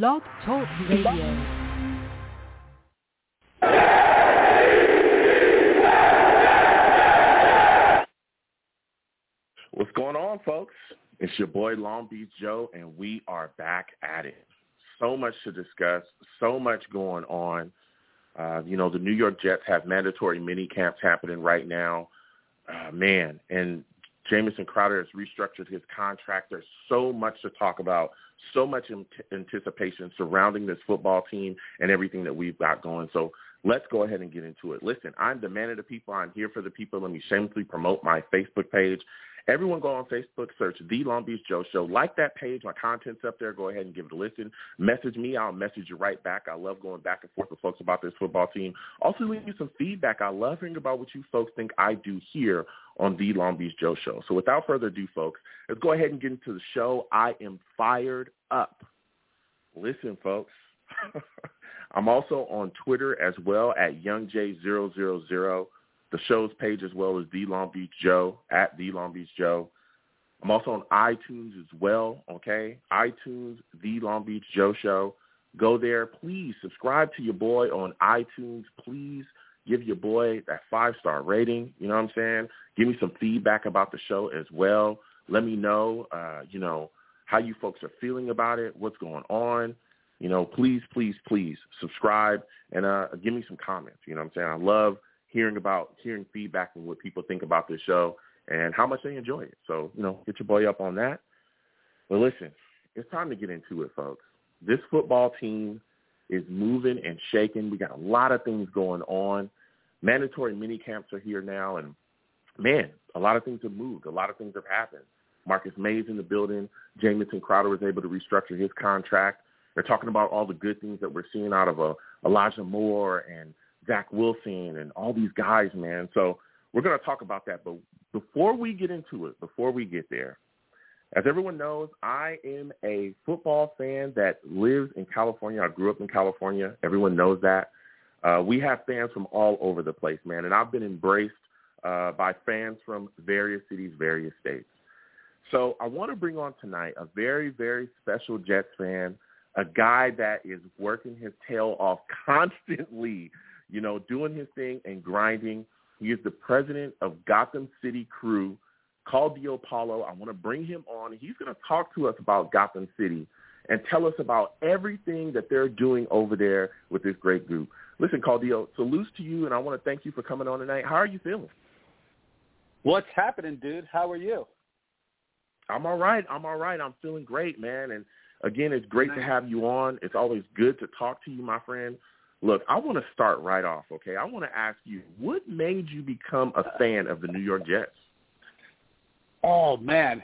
Blog Talk Radio. What's going on, folks? It's your boy Long Beach Joe, and we are back at it. So much to discuss, so much going on. Uh, you know, the New York Jets have mandatory mini camps happening right now. Uh, man, and Jamison Crowder has restructured his contract. There's so much to talk about, so much anticipation surrounding this football team and everything that we've got going. So let's go ahead and get into it. Listen, I'm the man of the people. I'm here for the people. Let me shamelessly promote my Facebook page Everyone go on Facebook, search The Long Beach Joe Show. Like that page. My content's up there. Go ahead and give it a listen. Message me. I'll message you right back. I love going back and forth with folks about this football team. Also, leave me some feedback. I love hearing about what you folks think I do here on The Long Beach Joe Show. So without further ado, folks, let's go ahead and get into the show. I am fired up. Listen, folks. I'm also on Twitter as well at YoungJ000 the show's page as well as The Long Beach Joe at The Long Beach Joe. I'm also on iTunes as well, okay? iTunes, The Long Beach Joe Show. Go there. Please subscribe to your boy on iTunes. Please give your boy that five-star rating. You know what I'm saying? Give me some feedback about the show as well. Let me know, uh, you know, how you folks are feeling about it, what's going on. You know, please, please, please subscribe and uh, give me some comments. You know what I'm saying? I love – hearing about hearing feedback and what people think about this show and how much they enjoy it. So, you know, get your boy up on that. But listen, it's time to get into it, folks. This football team is moving and shaking. We got a lot of things going on. Mandatory mini camps are here now, and man, a lot of things have moved. A lot of things have happened. Marcus Maye's in the building. Jamison Crowder was able to restructure his contract. They're talking about all the good things that we're seeing out of uh, Elijah Moore and Zach Wilson and all these guys, man. So we're going to talk about that. But before we get into it, before we get there, as everyone knows, I am a football fan that lives in California. I grew up in California. Everyone knows that. Uh, we have fans from all over the place, man, and I've been embraced uh, by fans from various cities, various states. So I want to bring on tonight a very, very special Jets fan, a guy that is working his tail off constantly you know, doing his thing and grinding. He is the president of Gotham City Crew Claudio Paulo. I want to bring him on. He's going to talk to us about Gotham City and tell us about everything that they're doing over there with this great group. Listen, Claudio, salutes to you, and I want to thank you for coming on tonight. How are you feeling? What's happening, dude? How are you? I'm all right. I'm all right. I'm feeling great, man. And again, it's great nice. to have you on. It's always good to talk to you, my friend. Look, I want to start right off, okay? I want to ask you, what made you become a fan of the New York Jets? Oh man,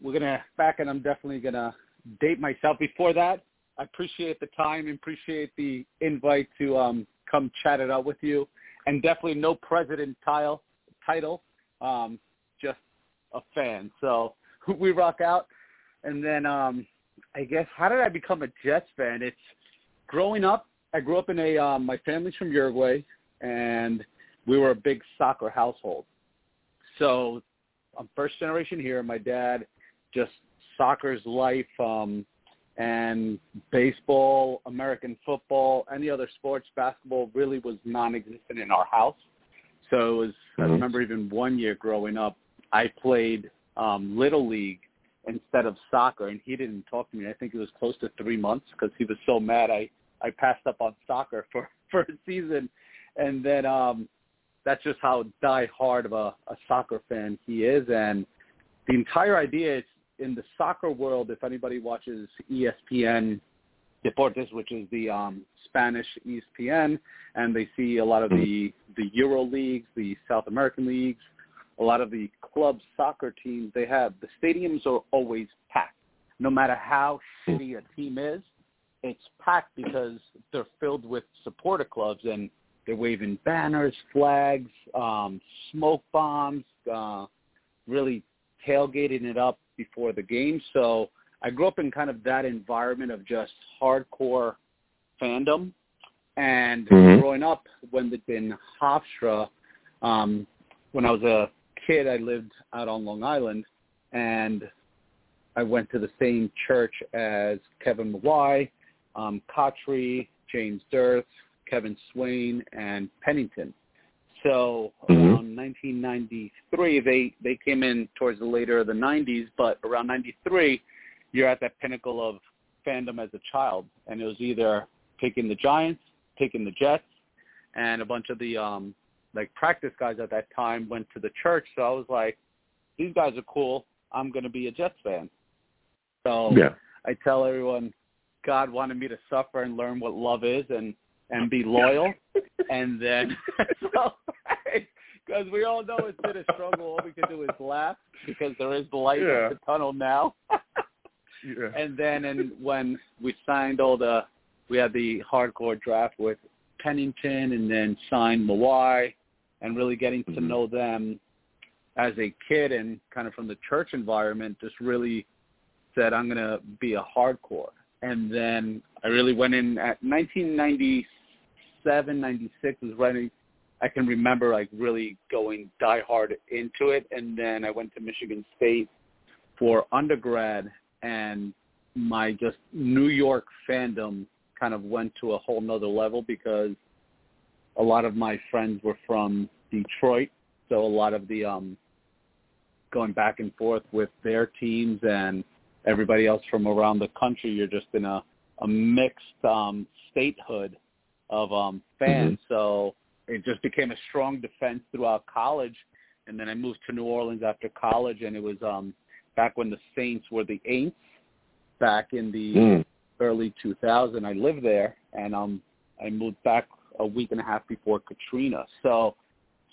we're gonna back, and I'm definitely gonna date myself. Before that, I appreciate the time, and appreciate the invite to um, come chat it out with you, and definitely no president title, title, um, just a fan. So we rock out, and then um, I guess how did I become a Jets fan? It's growing up I grew up in a um, my family's from Uruguay, and we were a big soccer household. So I'm first generation here. My dad just soccer's life, um, and baseball, American football, any other sports, basketball really was non-existent in our house. So it was. Mm-hmm. I remember even one year growing up, I played um, little league instead of soccer, and he didn't talk to me. I think it was close to three months because he was so mad I I passed up on soccer for for a season, and then um, that's just how die hard of a, a soccer fan he is. And the entire idea is in the soccer world. If anybody watches ESPN Deportes, which is the um, Spanish ESPN, and they see a lot of the the Euro leagues, the South American leagues, a lot of the club soccer teams they have, the stadiums are always packed. No matter how shitty a team is, it's packed because they're filled with supporter clubs and they're waving banners, flags, um, smoke bombs, uh, really tailgating it up before the game. So I grew up in kind of that environment of just hardcore fandom. And mm-hmm. growing up when they in Hofstra, um, when I was a kid, I lived out on Long Island, and I went to the same church as Kevin Mawae um, Cotchery, James Durst, Kevin Swain, and Pennington. So Mhm. around 1993, they they came in towards the later of the 90s, but around 93, you're at that pinnacle of fandom as a child, and it was either picking the Giants, picking the Jets, and a bunch of the um like practice guys at that time went to the church. So I was like, these guys are cool. I'm going to be a Jets fan. So Yeah. I tell everyone, God wanted me to suffer and learn what love is and and be loyal, and then so because we all know it's been a struggle. All we can do is laugh because there is light Yeah. at the tunnel now. Yeah. and then and when we signed all the, we had the hardcore draft with Pennington, and then signed Mawae, and really getting to Mhm. know them as a kid and kind of from the church environment, just really said I'm going to be a hardcore. And then I really went in at 1997, 96 was when I can remember like really going die hard into it. And then I went to Michigan State for undergrad and my just New York fandom kind of went to a whole nother level because a lot of my friends were from Detroit. So a lot of the um going back and forth with their teams and everybody else from around the country, you're just in a, a mixed um statehood of um fans. So it just became a strong defense throughout college and then I moved to New Orleans after college and it was um back when the Saints were the Aints back in the Mm. early 2000. I lived there, and um, I moved back a week and a half before Katrina. So,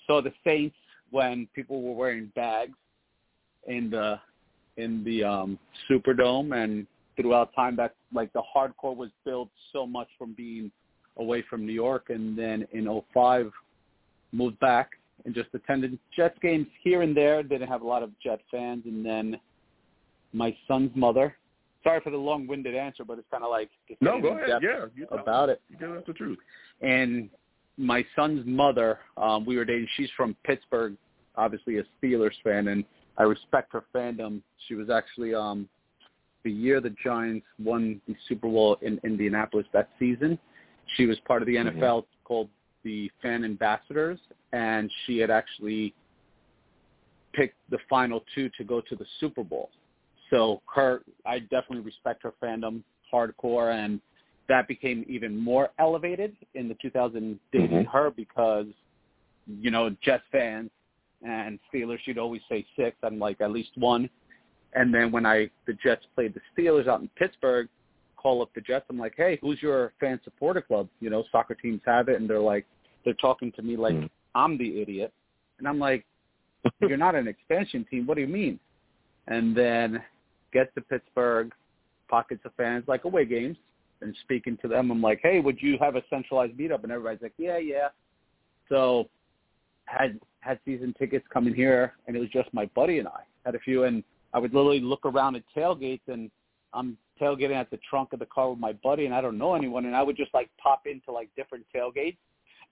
so the Saints when people were wearing bags in the in the um, Superdome, and throughout time, that like the hardcore was built so much from being away from New York, and then in '05 moved back and just attended Jets games here and there. Didn't have a lot of Jet fans, and then my son's mother. Sorry for the long-winded answer, but it's kind of like it's No, go ahead. Yeah. You about it. You us the truth. And my son's mother, um, we were dating. She's from Pittsburgh, obviously a Steelers fan, and I respect her fandom. She was actually um, the year the Giants won the Super Bowl in Indianapolis that season. She was part of the. NFL called the Fan Ambassadors, and she had actually picked the final two to go to the Super Bowl. So her, I definitely respect her fandom hardcore, and that became even more elevated in the 2000 dating Mhm. her because, you know, Jets fans and Steelers, she'd always say six. I'm like at least one. And then when I the Jets played the Steelers out in Pittsburgh, call up the Jets. I'm like, hey, who's your fan supporter club? You know, soccer teams have it, and they're like, they're talking to me like Mhm. I'm the idiot, and I'm like, you're not an expansion team. What do you mean? And then get to Pittsburgh, pockets of fans like away games, and speaking to them. I'm like, hey, would you have a centralized meetup? And everybody's like, yeah, yeah. So had had season tickets coming here, and it was just my buddy and I had a few, and I would literally look around at tailgates, and I'm tailgating at the trunk of the car with my buddy, and I don't know anyone, and I would just like pop into like different tailgates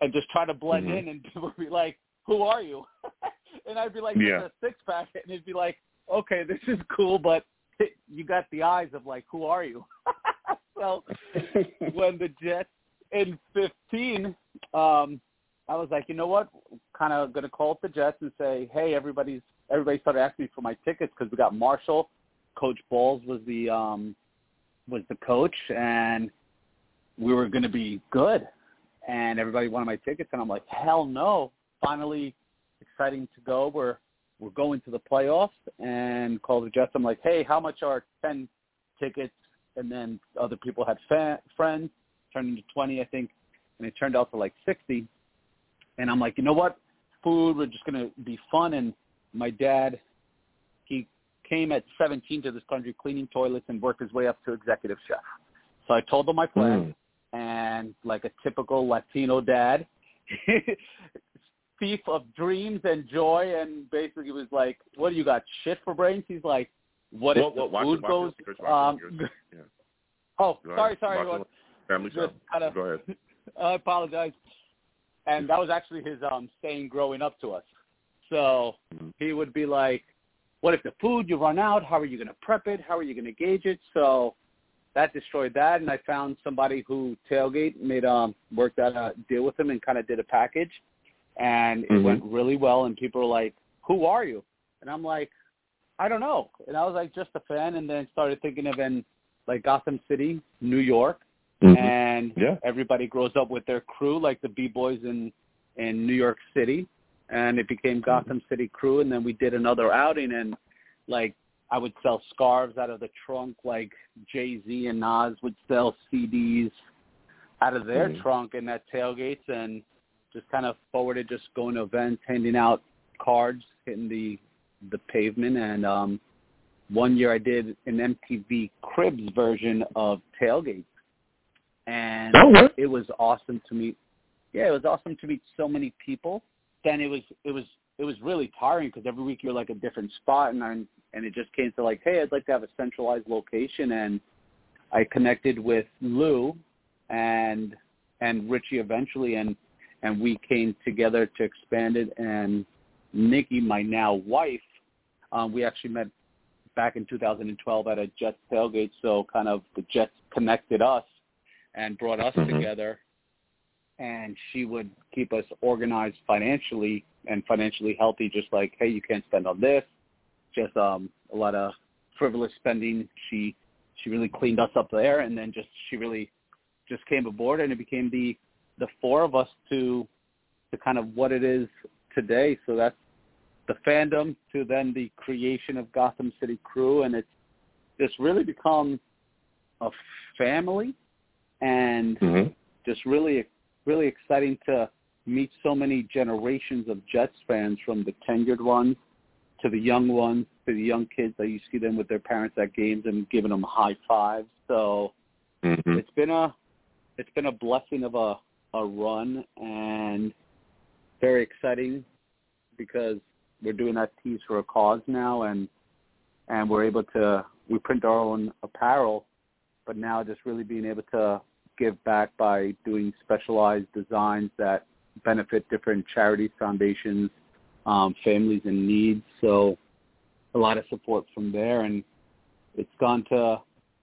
and just try to blend Mhm. in, and people would be like, "Who are you?" and I'd be like, "Just Yeah. a six pack," and it'd be like, "Okay, this is cool, but you got the eyes of like, who are you?" so when the Jets in 15, um, I was like, you know what? Kind of going to call up the Jets and say, hey, everybody's everybody started asking me for my tickets because we got Marshall, Coach Bowles was the um, was the coach, and we were going to be good, and everybody wanted my tickets, and I'm like, hell no! Finally, exciting to go. We're we're going to the playoffs, and call the Jets. I'm like, hey, how much are ten tickets? And then other people had fa- friends turned into 20, I think, and it turned out to like 60. And I'm like, you know what? Food, we're just going to be fun. And my dad, he came at 17 to this country cleaning toilets and worked his way up to executive chef. So I told him my plan, Mm. and like a typical Latino dad, thief of dreams and joy, and basically was like, what do you got, shit for brains? He's like, what if Well, well, the watch food watch goes... watch. Um, Yours. Yeah. oh, Go sorry, ahead. sorry, Watch Family. Just kinda- Go ahead. I apologize. And that was actually his um saying growing up to us. So Mhm. he would be like, What if the food you run out? How are you gonna prep it? How are you gonna gauge it? So that destroyed that, and I found somebody who tailgate made um worked out a deal with him and kind of did a package, and it Mhm. went really well. And people were like, "Who are you?" And I'm like, "I don't know." And I was like, "Just a fan," and then started thinking of in like Gotham City, New York, Mhm. and Yeah. everybody grows up with their crew, like the B boys in in New York City, and it became Gotham City Crew. And then we did another outing, and like I would sell scarves out of the trunk, like Jay Z and Nas would sell CDs out of their Mhm. trunk and at tailgates, and just kind of forwarded, just going to events, handing out cards, hitting the the pavement, and um one year I did an MTV Cribs version of tailgate, and Oh, it was awesome to meet. Yeah, it was awesome to meet so many people. Then it was it was it was really tiring because every week you're like a different spot, and I'm, and it just came to like, hey, I'd like to have a centralized location, and I connected with Lou and and Richie eventually, and and we came together to expand it. And Nikki, my now wife, um, we actually met back in 2012 at a Jets tailgate. So kind of the Jets connected us and brought us Mhm. together. And she would keep us organized financially and financially healthy, just like, hey, you can't spend on this. Just um, a lot of frivolous spending. She she really cleaned us up there, and then just she really just came aboard, and it became the the four of us to to kind of what it is today. So that's the fandom to then the creation of Gotham City Crew, and it's it's really become a family, and Mhm. just really really exciting to meet so many generations of Jets fans from the tenured ones to the young ones to the young kids that you see them with their parents at games and giving them high fives. So Mhm. it's been a it's been a blessing of a a run and very exciting because we're doing that piece for a cause now and and we're able to we print our own apparel but now just really being able to give back by doing specialized designs that benefit different charities foundations um, families in need. So a lot of support from there and it's gone to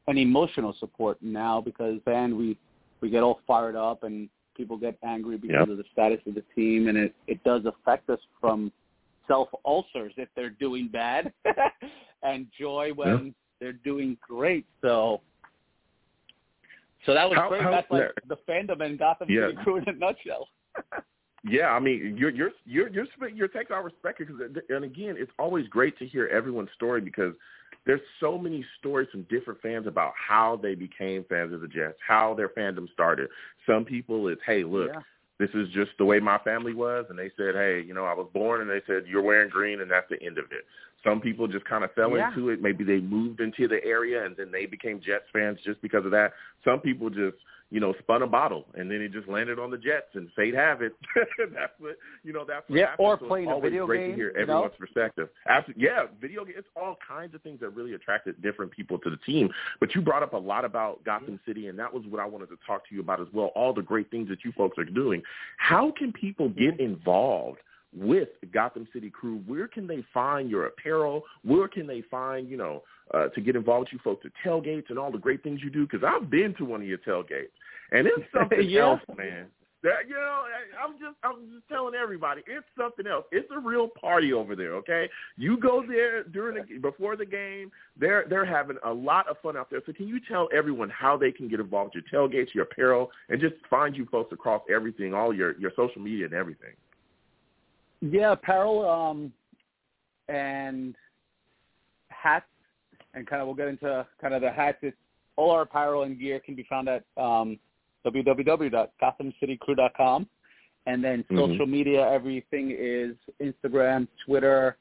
an emotional support now because then we we get all fired up and people get angry because Yep. of the status of the team and it it does affect us from self ulcers if they're doing bad and joy when they're doing great. So so that was How- great how- that's like the fandom and Gotham Yeah. City Crew in a nutshell Yeah, I mean, you're you're you're you're sp- your takes are respected because, and again, it's always great to hear everyone's story because there's so many stories from different fans about how they became fans of the Jets, how their fandom started. Some people it's, hey, look, yeah. This is just the way my family was, and they said, hey, you know, I was born, and they said you're wearing green, and that's the end of it. Some people just kind of fell Yeah. into it. Maybe they moved into the area, and then they became Jets fans just because of that. Some people just you know, spun a bottle and then it just landed on the Jets and fate have it. that's what you know, that's what Yeah, happens. or So playing a video great game, to hear you know? everyone's perspective. Absolutely. Yeah, video game it's all kinds of things that really attracted different people to the team. But you brought up a lot about Gotham mm-hmm. City and that was what I wanted to talk to you about as well, all the great things that you folks are doing. How can people get mm-hmm. involved with Gotham City Crew, where can they find your apparel? Where can they find, you know, uh, to get involved with you folks at tailgates and all the great things you do? Because I've been to one of your tailgates, and it's something Yeah. else, man. That you know, I'm just I'm just telling everybody, it's something else. It's a real party over there. Okay, you go there during the before the game. They're they're having a lot of fun out there. So can you tell everyone how they can get involved with your tailgates, your apparel, and just find you folks across everything, all your your social media and everything. Yeah, apparel um, and hats, and kind of we'll get into kind of the hats. It's, all our apparel and gear can be found at um, www.gothamcitycrew.com, and then Mhm. social media. Everything is Instagram, Twitter,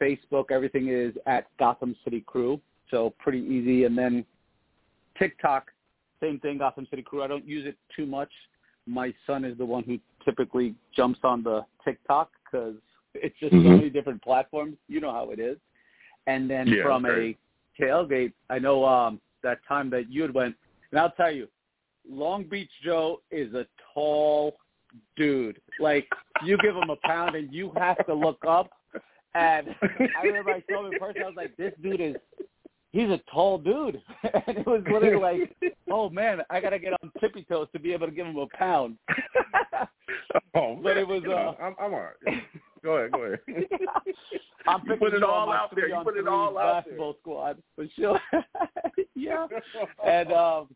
Facebook. Everything is at Gotham City Crew. So pretty easy. And then TikTok, same thing. Gotham City Crew. I don't use it too much. My son is the one who typically jumps on the TikTok because it's just so Mhm. many different platforms. You know how it is. And then Yeah, from right. a tailgate, I know um, that time that you had went, and I'll tell you, Long Beach Joe is a tall dude. Like you give him a pound and you have to look up. And I remember I saw him in person. I was like, this dude is he's a tall dude, and it was literally like, oh man, I gotta get on tippy toes to be able to give him a pound. oh, but it was. You know, uh, I'm, I'm all right. Go ahead, go ahead. I'm you picking put it you all out there. You put it all out there. basketball squad for sure. yeah, and um,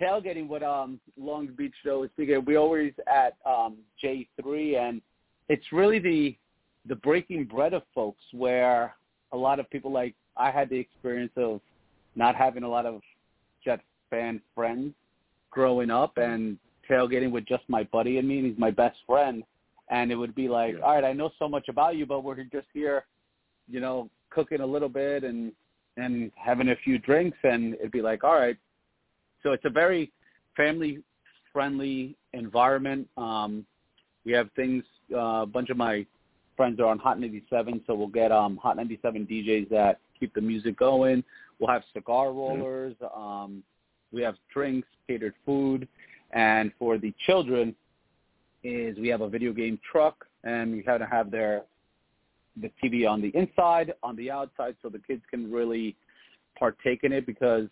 tailgating with um Long Beach though is bigger. We always at um J three, and it's really the the breaking bread of folks where a lot of people like I had the experience of not having a lot of Jet fan friends growing up and tailgating with just my buddy and me. And he's my best friend, and it would be like, Yeah. all right, I know so much about you, but we're just here, you know, cooking a little bit and and having a few drinks, and it'd be like, all right. So it's a very family friendly environment. Um, we have things. Uh, a bunch of my friends are on Hot 97, so we'll get um, Hot 97 DJs that keep the music going. We'll have cigar rollers. Um, we have drinks, catered food, and for the children, is we have a video game truck, and we have to have their the TV on the inside, on the outside, so the kids can really partake in it because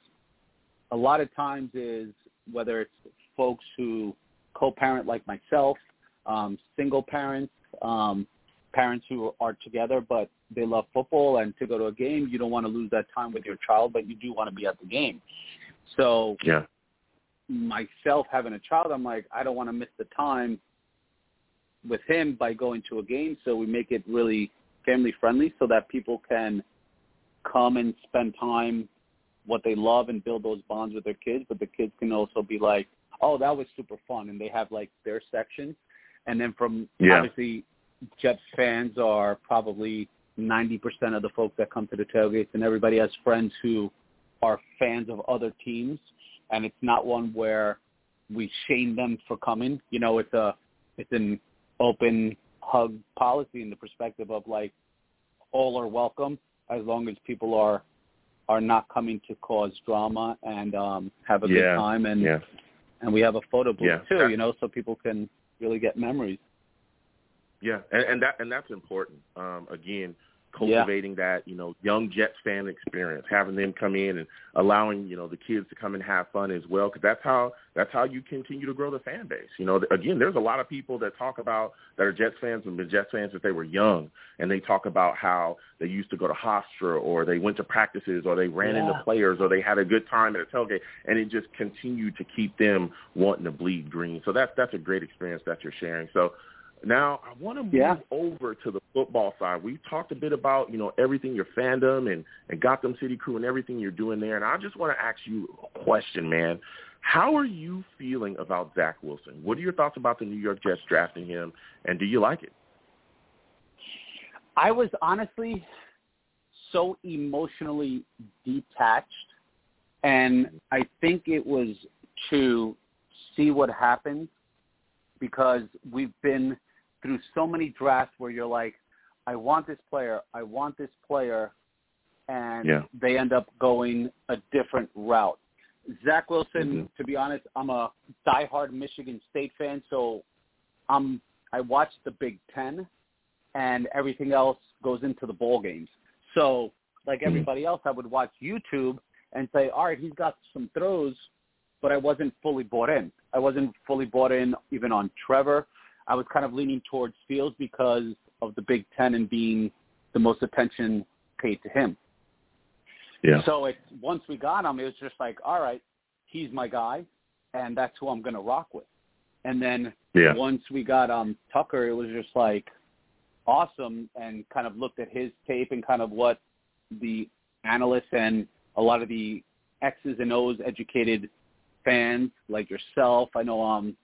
a lot of times is whether it's folks who co-parent like myself, um, single parents, um, parents who are together but they love football and to go to a game, you don't want to lose that time with your child, but you do want to be at the game. So Yeah. myself having a child, I'm like, I don't want to miss the time with him by going to a game. So we make it really family friendly so that people can come and spend time what they love and build those bonds with their kids, but the kids can also be like, oh, that was super fun. And they have like their section. And then from Yeah. obviously Jets fans are probably 90% of the folks that come to the tailgates and everybody has friends who are fans of other teams. And it's not one where we shame them for coming. You know, it's a, it's an open hug policy in the perspective of like all are welcome as long as people are are not coming to cause drama and um have a Yeah, good time and Yeah. and we have a photo booth Yeah. too, you know, so people can really get memories. Yeah, and, and that and that's important. Um, again, cultivating that you know young Jets fan experience, having them come in and allowing you know the kids to come and have fun as well, because that's how that's how you continue to grow the fan base. You know, again, there's a lot of people that talk about that are Jets fans and been Jets fans since they were young, and they talk about how they used to go to Hofstra or they went to practices or they ran Yeah. into players or they had a good time at a tailgate, and it just continued to keep them wanting to bleed green. So that's that's a great experience that you're sharing. So. Now I want to move Yeah. over to the football side. We talked a bit about you know everything your fandom and and Gotham City Crew and everything you're doing there. And I just want to ask you a question, man. How are you feeling about Zach Wilson? What are your thoughts about the New York Jets drafting him, and do you like it? I was honestly so emotionally detached and I think it was to see what happens because we've been through so many drafts where you're like, I want this player, I want this player, and Yeah. they end up going a different route. Zach Wilson, Mhm. to be honest, I'm a diehard Michigan State fan, so I'm I watch the Big Ten, and everything else goes into the bowl games. So, like Mhm. everybody else, I would watch YouTube and say, all right, he's got some throws, but I wasn't fully bought in. I wasn't fully bought in even on Trevor. I was kind of leaning towards Fields because of the Big Ten and being the most attention paid to him. Yeah. So it once we got him, it was just like, all right, he's my guy, and that's who I'm going to rock with. And then Yeah. once we got um Tucker, it was just like awesome, and kind of looked at his tape and kind of what the analysts and a lot of the X's and O's educated fans like yourself. I know um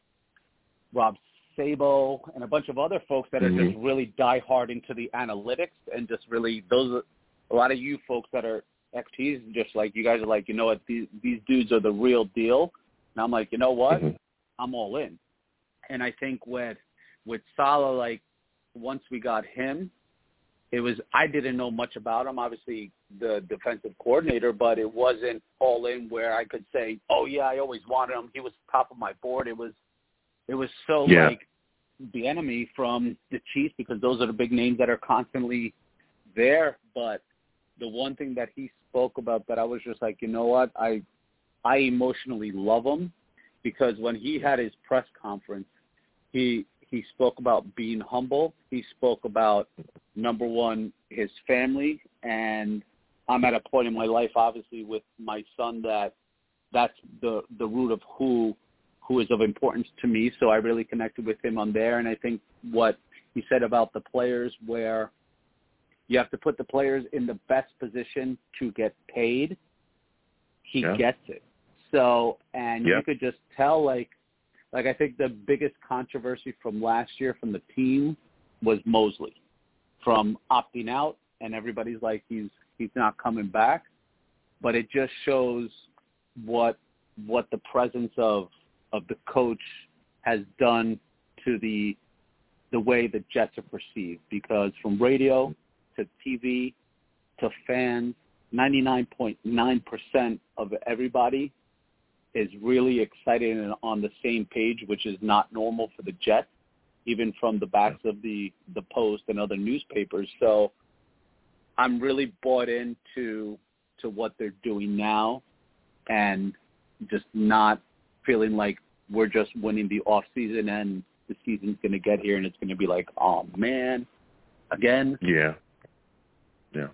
Rob Sabo and a bunch of other folks that are just really die hard into the analytics and just really those a lot of you folks that are XTs just like you guys are like, you know what, these these dudes are the real deal. And I'm like, you know what? Mhm. I'm all in. And I think with with Salah, like once we got him, it was I didn't know much about him. Obviously, the defensive coordinator, but it wasn't all in where I could say, "Oh yeah, I always wanted him. He was top of my board." It was it was so Yeah. like the enemy from the Chiefs because those are the big names that are constantly there. But the one thing that he spoke about that I was just like, you know what, I I emotionally love him because when he had his press conference, he he spoke about being humble. He spoke about number one his family, and I'm at a point in my life, obviously, with my son that that's the the root of who who is of importance to me. So I really connected with him on there, and I think what he said about the players, where you have to put the players in the best position to get paid. He Yeah. gets it. So, and Yeah. you could just tell, like, like I think the biggest controversy from last year from the team was Mosley, from opting out, and everybody's like, he's he's not coming back. But it just shows what what the presence of of the coach has done to the the way the Jets are perceived because from radio to TV to fans, 99.9% of everybody is really excited and on the same page, which is not normal for the Jets, even from the backs of the the Post and other newspapers. So I'm really bought into to what they're doing now, and just not feeling like we're just winning the off season and the season's going to get here and it's going to be like, oh man, again. Yeah. Yeah.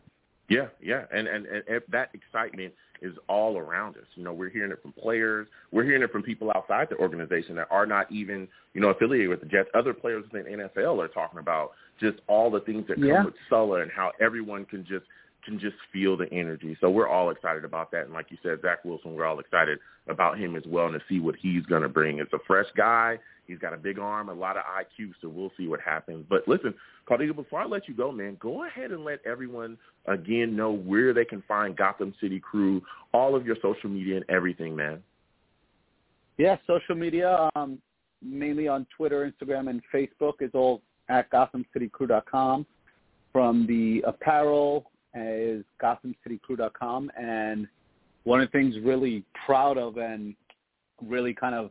Yeah, yeah, and, and and that excitement is all around us. You know, we're hearing it from players. We're hearing it from people outside the organization that are not even, you know, affiliated with the Jets. Other players in the NFL are talking about just all the things that come Yeah. with Salah and how everyone can just can just feel the energy. So we're all excited about that. And like you said, Zach Wilson, we're all excited about him as well and to see what he's going to bring. It's a fresh guy. He's got a big arm, a lot of IQ, so we'll see what happens. But listen, Carlito, before I let you go, man, go ahead and let everyone again know where they can find Gotham City Crew, all of your social media and everything, man. Yeah, social media, um, mainly on Twitter, Instagram, and Facebook is all at GothamCityCrew.com. From the apparel is GothamCityCrew.com. And one of the things really proud of and really kind of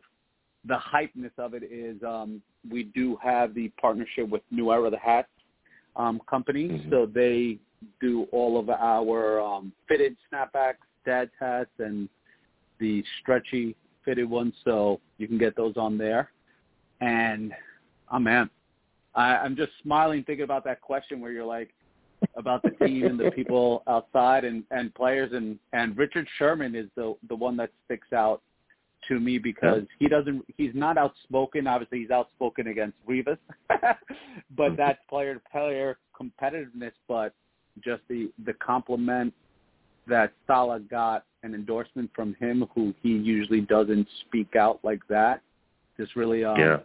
the hypeness of it is um, we do have the partnership with New Era the Hats um, company. Mhm. So they do all of our um, fitted snapbacks, dad hats, and the stretchy fitted ones. So you can get those on there. And oh man, I, I'm just smiling thinking about that question where you're like about the team and the people outside and, and players and, and Richard Sherman is the the one that sticks out to me because he doesn't he's not outspoken. Obviously he's outspoken against Rivas. but that's player to player competitiveness, but just the the compliment that Salah got an endorsement from him who he usually doesn't speak out like that. Just really um yeah.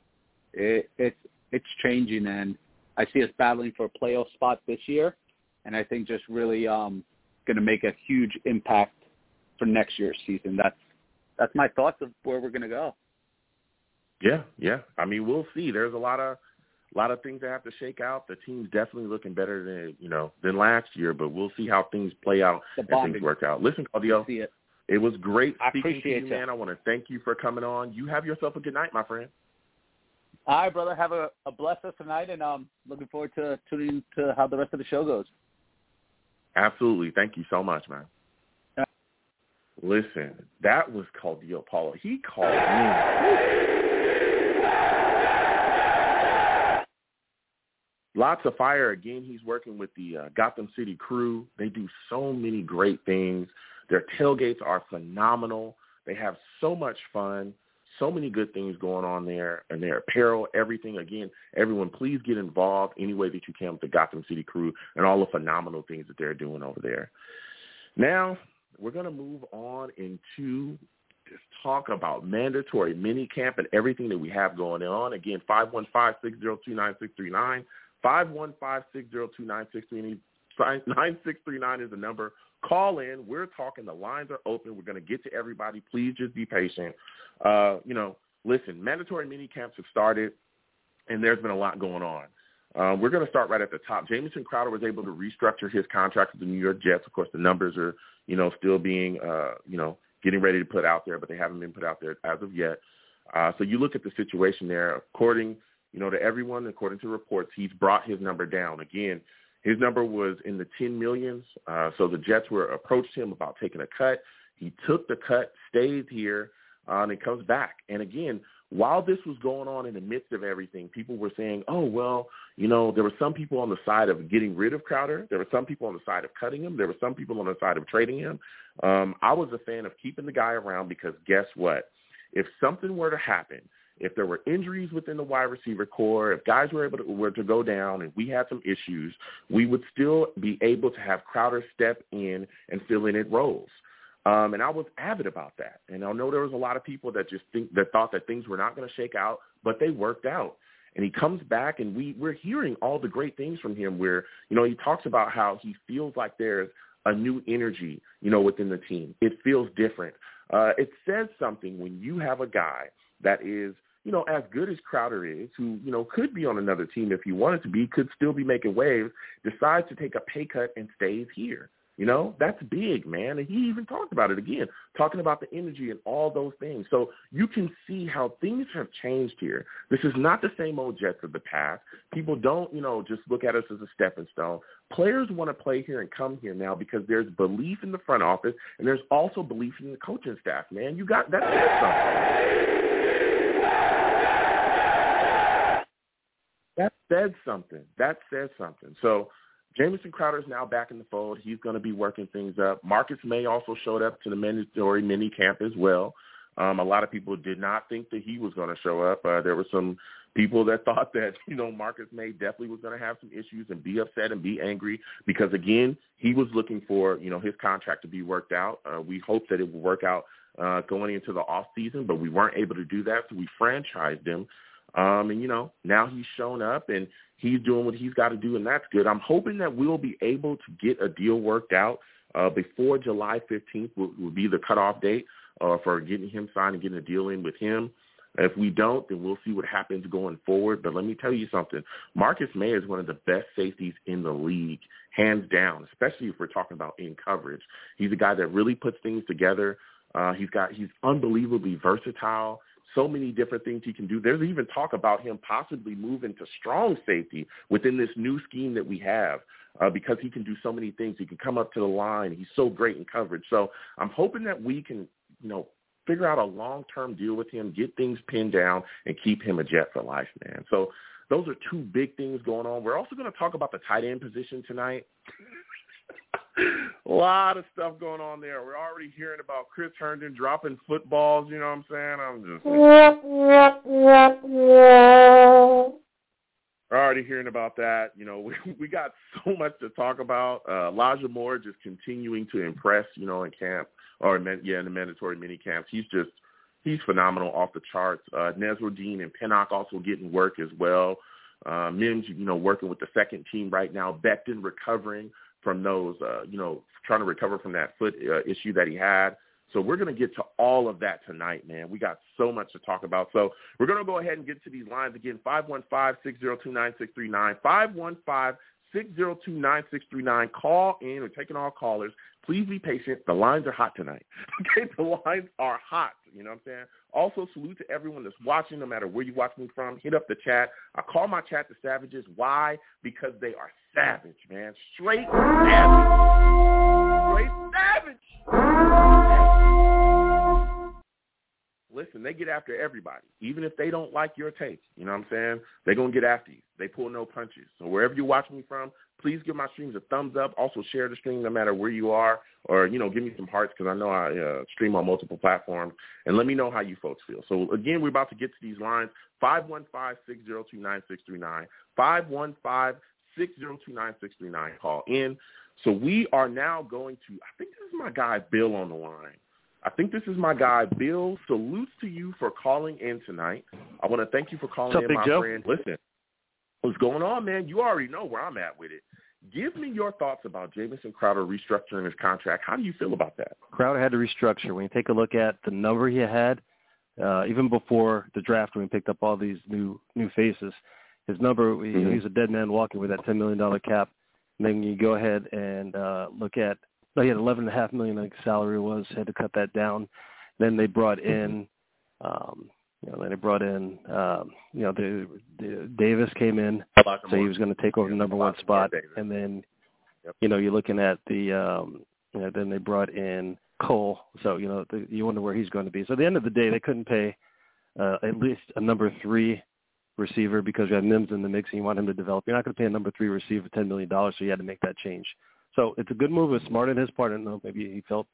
it, it's it's changing, and I see us battling for a playoff spot this year, and I think just really um, going to make a huge impact for next year's season. That's that's my thoughts of where we're going to go. Yeah, yeah. I mean, we'll see. There's a lot of a lot of things that have to shake out. The team's definitely looking better than you know than last year, but we'll see how things play out and things work out. Listen, Claudio, it. it was great I speaking to appreciate you, you. man. I want to thank you for coming on. You have yourself a good night, my friend. All right, brother. Have a, a blessed us tonight, and um, looking forward to tuning to how the rest of the show goes. Absolutely. Thank you so much, man. Listen, that was Claudio Paulo. He called me. Lots of fire. Again, he's working with the uh, Gotham City crew. They do so many great things. Their tailgates are phenomenal. They have so much fun, so many good things going on there, and their apparel, everything. Again, everyone, please get involved any way that you can with the Gotham City crew and all the phenomenal things that they're doing over there. Now, we're going to move on into talk about mandatory mini camp and everything that we have going on. Again, 515-602-9639, 515-602-9639 9639 is the number. Call in. We're talking. The lines are open. We're going to get to everybody. Please just be patient. Uh, you know, listen, mandatory mini camps have started, and there's been a lot going on. Uh, we're going to start right at the top. Jamison Crowder was able to restructure his contract with the New York Jets. Of course, the numbers are, you know, still being, uh, you know, getting ready to put out there, but they haven't been put out there as of yet. Uh, so you look at the situation there. According, you know, to everyone, according to reports, he's brought his number down. Again, His number was in the 10 millions. Uh, so the Jets were approached him about taking a cut. He took the cut, stayed here, uh, and comes back. And again, while this was going on in the midst of everything, people were saying, oh, well, you know, there were some people on the side of getting rid of Crowder. There were some people on the side of cutting him. There were some people on the side of trading him. Um, I was a fan of keeping the guy around because guess what? If something were to happen, if there were injuries within the wide receiver core, if guys were able to, were to go down and we had some issues, we would still be able to have Crowder step in and fill in it roles. Um, and I was avid about that. And I know there was a lot of people that just think that thought that things were not going to shake out, but they worked out. And he comes back, and we we're hearing all the great things from him. Where you know he talks about how he feels like there's a new energy, you know, within the team. It feels different. Uh, it says something when you have a guy that is you know, as good as Crowder is, who, you know, could be on another team if he wanted to be, could still be making waves, decides to take a pay cut and stays here. You know, that's big, man. And he even talked about it again, talking about the energy and all those things. So you can see how things have changed here. This is not the same old Jets of the past. People don't, you know, just look at us as a stepping stone. Players want to play here and come here now because there's belief in the front office and there's also belief in the coaching staff, man. You got that's something. That said something. That says something. So Jamison Crowder is now back in the fold. He's going to be working things up. Marcus Maye also showed up to the mandatory mini camp as well. Um, a lot of people did not think that he was going to show up. Uh, there were some people that thought that you know Marcus Maye definitely was going to have some issues and be upset and be angry because again he was looking for you know his contract to be worked out. Uh, we hoped that it would work out uh, going into the off season, but we weren't able to do that, so we franchised him. Um, and you know now he's shown up and he's doing what he's got to do, and that's good. I'm hoping that we'll be able to get a deal worked out uh, before July 15th will, will be the cutoff date uh, for getting him signed and getting a deal in with him. If we don't, then we'll see what happens going forward. But let me tell you something. Marcus Maye is one of the best safeties in the league, hands down, especially if we're talking about in coverage. He's a guy that really puts things together. Uh, he's got he's unbelievably versatile so many different things he can do. There's even talk about him possibly moving to strong safety within this new scheme that we have uh, because he can do so many things. He can come up to the line. He's so great in coverage. So I'm hoping that we can, you know, figure out a long-term deal with him, get things pinned down, and keep him a Jet for life, man. So those are two big things going on. We're also going to talk about the tight end position tonight a lot of stuff going on there. We're already hearing about Chris Herndon dropping footballs. You know what I'm saying? I'm just. We're already hearing about that. You know, we we got so much to talk about. Uh, Elijah Moore just continuing to impress. You know, in camp or in, yeah, in the mandatory mini camps, he's just he's phenomenal off the charts. Uh, Nasirildeen and Pinnock also getting work as well. Uh, Mims, you know, working with the second team right now. Becton recovering from those, uh, you know, trying to recover from that foot uh, issue that he had. So we're going to get to all of that tonight, man. We got so much to talk about. So we're going to go ahead and get to these lines again. 515-602-9639. 515-602-9639. Call in. We're taking all callers. Please be patient. The lines are hot tonight. Okay, the lines are hot. You know what I'm saying? Also, salute to everyone that's watching, no matter where you watch me from. Hit up the chat. I call my chat the savages. Why? Because they are savage, man. Straight savage. Straight savage. Listen, they get after everybody, even if they don't like your take. You know what I'm saying? They're going to get after you. They pull no punches. So wherever you're watching me from, please give my streams a thumbs up. Also share the stream no matter where you are or, you know, give me some hearts because I know I uh, stream on multiple platforms. And let me know how you folks feel. So, again, we're about to get to these lines. 515-602-9639. 515-602-9639. Call in. So we are now going to, I think this is my guy Bill on the line. I think this is my guy Bill. Salutes to you for calling in tonight. I want to thank you for calling what's in, my Joe? friend. Listen, what's going on, man? You already know where I'm at with it. Give me your thoughts about Jamison Crowder restructuring his contract. How do you feel about that? Crowder had to restructure. When you take a look at the number he had, uh, even before the draft when he picked up all these new new faces, his number mm-hmm. he, he's a dead man walking with that ten million dollar cap. And then you go ahead and uh, look at no, he had eleven and a half million. Think salary was had to cut that down. Then they brought in, um, you know, then they brought in, um, you know, the, the Davis came in, so he was going to take over the number one spot, and then, yep. you know, you're looking at the, um, you know, then they brought in Cole, so you know, the, you wonder where he's going to be. So at the end of the day, they couldn't pay uh, at least a number three receiver because you have Mims in the mix and you want him to develop. You're not going to pay a number three receiver ten million dollars, so you had to make that change. So it's a good move. It's smart on his part. I don't know. Maybe he felt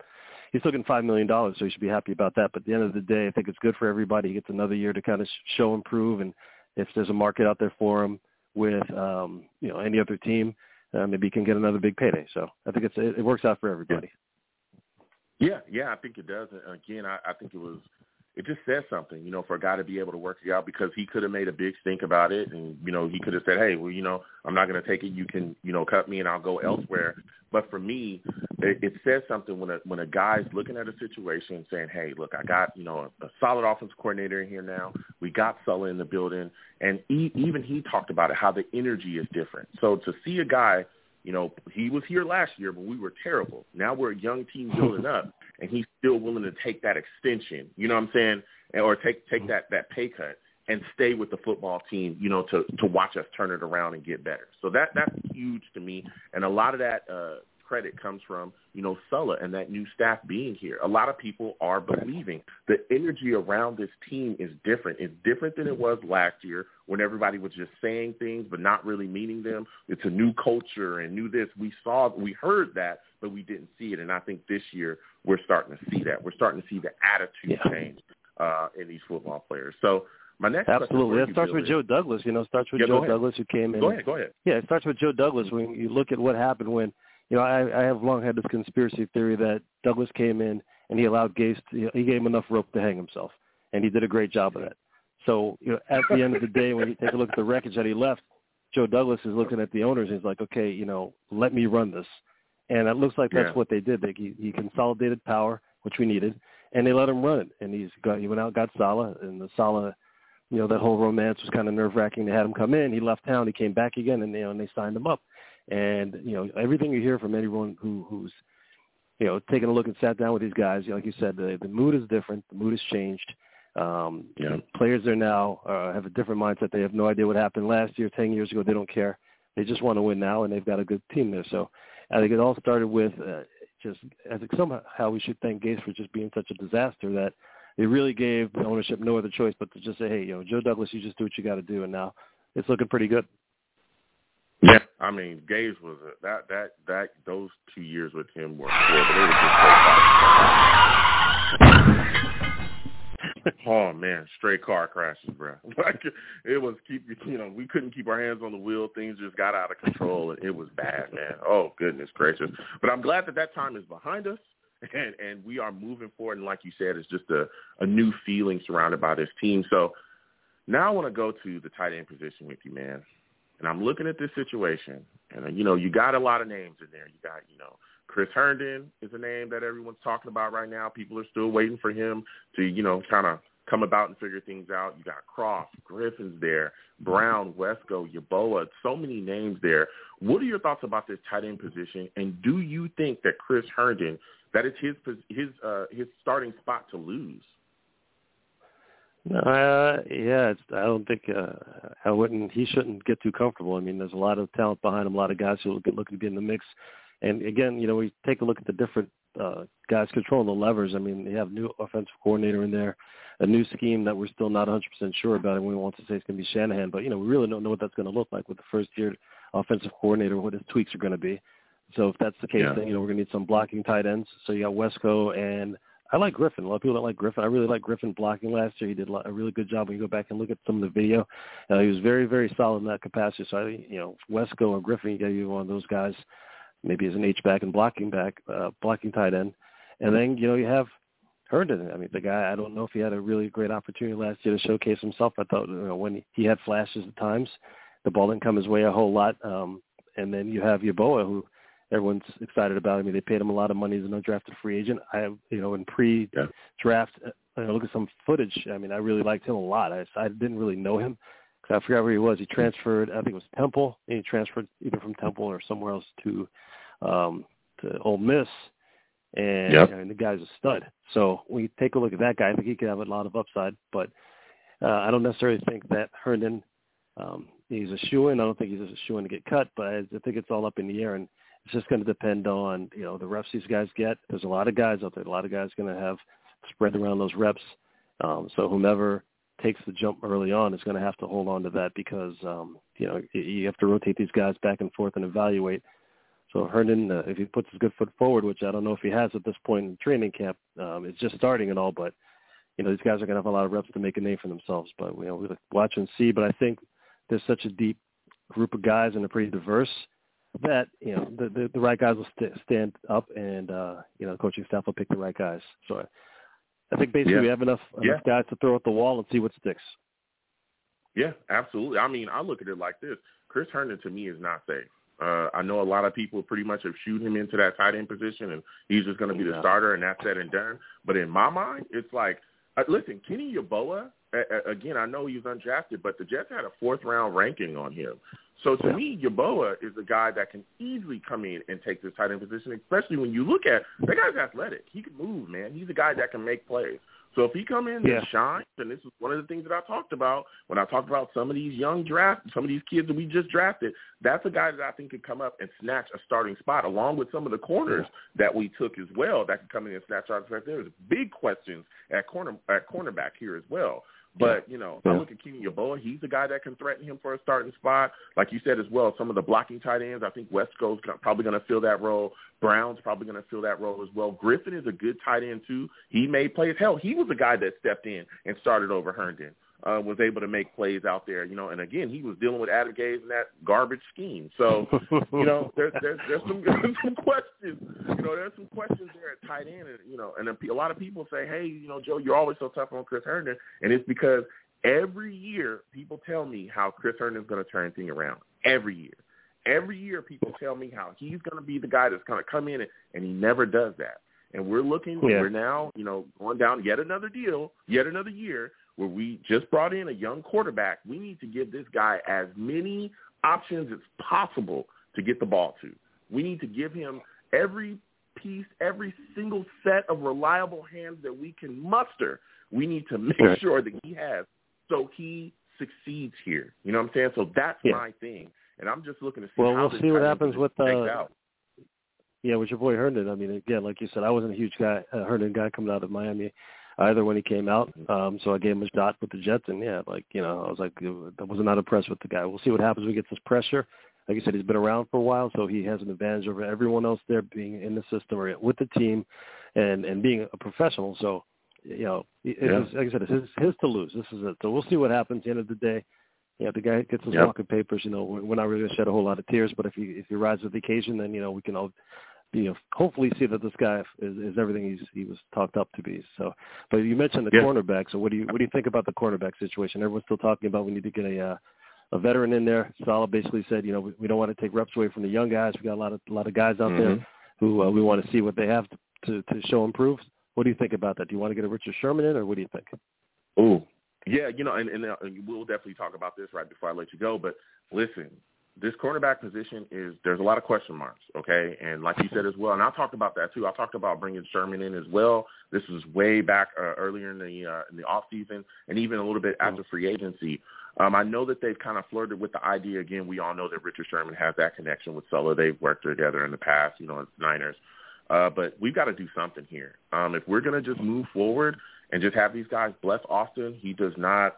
he's still getting five million dollars, so he should be happy about that. But at the end of the day, I think it's good for everybody. He gets another year to kind of show improve, and if there's a market out there for him with um, you know any other team, uh, maybe he can get another big payday. So I think it's it, it works out for everybody. Yeah, yeah, I think it does. Again, I, I think it was it just says something, you know, for a guy to be able to work it out because he could have made a big stink about it, and you know, he could have said, "Hey, well, you know, I'm not going to take it. You can, you know, cut me and I'll go elsewhere." But for me, it, it says something when a when a guy's looking at a situation saying, "Hey, look, I got you know a, a solid offensive coordinator in here now. We got Saleh in the building, and he, even he talked about it how the energy is different. So to see a guy you know, he was here last year, but we were terrible. Now we're a young team building up, and he's still willing to take that extension. You know what I'm saying? Or take take that that pay cut and stay with the football team. You know, to to watch us turn it around and get better. So that that's huge to me, and a lot of that uh, credit comes from, you know, Saleh and that new staff being here. A lot of people are believing the energy around this team is different. It's different than it was last year when everybody was just saying things but not really meaning them. It's a new culture and new this. We saw, we heard that, but we didn't see it. And I think this year we're starting to see that. We're starting to see the attitude yeah. change uh, in these football players. So my next absolutely it starts with is, Joe Douglas. You know, starts with yeah, Joe Douglas who came in. Go ahead, go ahead. Yeah, it starts with Joe Douglas. When you look at what happened when you know, I, I have long had this conspiracy theory that Douglas came in and he allowed Gase, to, he gave him enough rope to hang himself, and he did a great job of that. So, you know, at the end of the day, when you take a look at the wreckage that he left, Joe Douglas is looking at the owners and he's like, okay, you know, let me run this. And it looks like that's yeah. what they did. They, he, he consolidated power, which we needed, and they let him run it. And he's got, he went out, got Saleh, and the Saleh, you know, that whole romance was kind of nerve wracking. They had him come in, he left town, he came back again, and you know, and they signed him up. And you know everything you hear from anyone who who's you know taken a look and sat down with these guys, you know, like you said, the the mood is different. The mood has changed. Um, yeah. Players there now uh, have a different mindset. They have no idea what happened last year, ten years ago. They don't care. They just want to win now, and they've got a good team there. So I think it all started with uh, just as somehow we should thank Gase for just being such a disaster that they really gave ownership no other choice but to just say, hey, you know, Joe Douglas, you just do what you got to do, and now it's looking pretty good. Yeah, I mean, Gase was a, that that that those two years with him were horrible. They were just so oh man, straight car crashes, bro. Like it was keep you know we couldn't keep our hands on the wheel. Things just got out of control, and it was bad, man. Oh goodness gracious! But I'm glad that that time is behind us, and and we are moving forward. And like you said, it's just a a new feeling surrounded by this team. So now I want to go to the tight end position with you, man and I'm looking at this situation, and you know, you got a lot of names in there. You got, you know, Chris Herndon is a name that everyone's talking about right now. People are still waiting for him to, you know, kind of come about and figure things out. You got Kroft, Griffin's there, Brown, Wesco, Yeboah, so many names there. What are your thoughts about this tight end position? And do you think that Chris Herndon, that is his his uh, his starting spot to lose? Uh, yeah, it's, I don't think uh, I wouldn't. He shouldn't get too comfortable. I mean, there's a lot of talent behind him, a lot of guys who are looking to be in the mix. And again, you know, we take a look at the different uh, guys controlling the levers. I mean, they have new offensive coordinator in there, a new scheme that we're still not 100% sure about, and we want to say it's going to be Shanahan, but you know, we really don't know what that's going to look like with the first year offensive coordinator, what his tweaks are going to be. So if that's the case, yeah. then you know we're going to need some blocking tight ends. So you got Wesco and I like Griffin. A lot of people don't like Griffin. I really like Griffin blocking last year. He did a really good job. When you go back and look at some of the video, uh, he was very, very solid in that capacity. So, I, you know, Wesco or Griffin, you got to be one of those guys, maybe as an H back and blocking back, uh, blocking tight end. And then, you know, you have Herndon. I mean, the guy, I don't know if he had a really great opportunity last year to showcase himself. I thought, you know, when he had flashes at times, the ball didn't come his way a whole lot. Um, and then you have Yeboah, who – everyone's excited about. I mean, they paid him a lot of money as an undrafted free agent. I, you know, in pre-draft, uh, I look at some footage. I mean, I really liked him a lot. I, I didn't really know him because I forgot where he was. He transferred, I think it was Temple, and he transferred either from Temple or somewhere else to um, to Ole Miss. And, yep. and the guy's a stud. So you take a look at that guy, I think he could have a lot of upside. But uh, I don't necessarily think that Herndon um, he's a shoe in. I don't think he's a shoe in to get cut, but I, I think it's all up in the air, and it's just going to depend on you know the reps these guys get. There's a lot of guys out there. A lot of guys going to have spread around those reps. Um, so whomever takes the jump early on is going to have to hold on to that because um, you know you have to rotate these guys back and forth and evaluate. So Herndon, uh, if he puts his good foot forward, which I don't know if he has at this point in training camp, um, it's just starting and all, but you know these guys are going to have a lot of reps to make a name for themselves. But you know we'll watch and see. But I think there's such a deep group of guys and they're pretty diverse that you know the the, the right guys will st- stand up and uh, you know the coaching staff will pick the right guys. So I think basically yeah. we have enough enough yeah. guys to throw at the wall and see what sticks. Yeah, absolutely. I mean, I look at it like this: Chris Herndon to me is not safe. Uh, I know a lot of people pretty much have shoot him into that tight end position, and he's just going to be the starter, and that's said and done. But in my mind, it's like, uh, listen, Kenny Yeboah. Uh, again, I know he's undrafted, but the Jets had a fourth round ranking on him. So to Yeah. me, Yeboah is a guy that can easily come in and take this tight end position, especially when you look at that guy's athletic. He can move, man. He's a guy that can make plays. So if he come in Yeah. and shine, and this is one of the things that I talked about when I talked about some of these young draft, some of these kids that we just drafted, that's a guy that I think could come up and snatch a starting spot, along with some of the corners that we took as well that could come in and snatch starting spots. There's big questions at corner at cornerback here as well. But, you know, I look at Kenny Yeboah. He's a guy that can threaten him for a starting spot. Like you said as well, some of the blocking tight ends, I think Wesco's go- probably going to fill that role. Brown's probably going to fill that role as well. Griffin is a good tight end, too. He made plays. Hell, he was a guy that stepped in and started over Herndon, uh, was able to make plays out there, you know. And, again, he was dealing with Adam Gase and that garbage scheme. So, you know, there's there's there's some some questions. You know, there's some questions there at tight end, and you know, and a lot of people say, hey, you know, Joe, you're always so tough on Chris Herndon, and it's because every year people tell me how Chris Herndon's going to turn things around. Every year, every year people tell me how he's going to be the guy that's going to come in, and, and he never does that. And we're looking, Yeah. we're now, you know, going down yet another deal, yet another year where we just brought in a young quarterback. We need to give this guy as many options as possible to get the ball to. We need to give him every piece, every single set of reliable hands that we can muster. We need to make Right. sure that he has so he succeeds here. You know what I'm saying? So that's Yeah. my thing. And I'm just looking to see Well, how we'll see what happens with, uh. Yeah, with your boy Herndon. I mean, again, like you said, I wasn't a huge guy, uh, Herndon guy coming out of Miami either when he came out. Um, so I gave him a shot with the Jets, and yeah, like you know, I was like, I was not impressed with the guy. We'll see what happens when he gets this pressure. Like you said, he's been around for a while, so he has an advantage over everyone else there being in the system or with the team, and and being a professional. So, you know, it, Yeah. it's, like I said, it's his, his to lose. This is it. So we'll see what happens. At the end of the day, yeah, the guy gets his Yep. walking papers. You know, we're not really going to shed a whole lot of tears, but if he if he rides to the occasion, then you know we can all you know, hopefully see that this guy is, is everything he's he was talked up to be. So, but you mentioned the Yeah. cornerback. So, what do you what do you think about the cornerback situation? Everyone's still talking about we need to get a uh, a veteran in there. Saleh basically said, you know, we, we don't want to take reps away from the young guys. We got a lot of a lot of guys out Mhm. there who uh, we want to see what they have to, to to show improve. What do you think about that? Do you want to get a Richard Sherman in, or what do you think? Ooh, yeah, you know, and, and uh, we'll definitely talk about this right before I let you go. But listen, this cornerback position is there's a lot of question marks, okay? And like you said as well, and I talked about that too. I talked about bringing Sherman in as well. This was way back uh, earlier in the uh, in the off season, and even a little bit after free agency. Um, I know that they've kind of flirted with the idea again. We all know that Richard Sherman has that connection with Saleh. They've worked together in the past, you know, as Niners. Uh, but we've got to do something here. Um, if we're going to just move forward and just have these guys bless Austin, he does not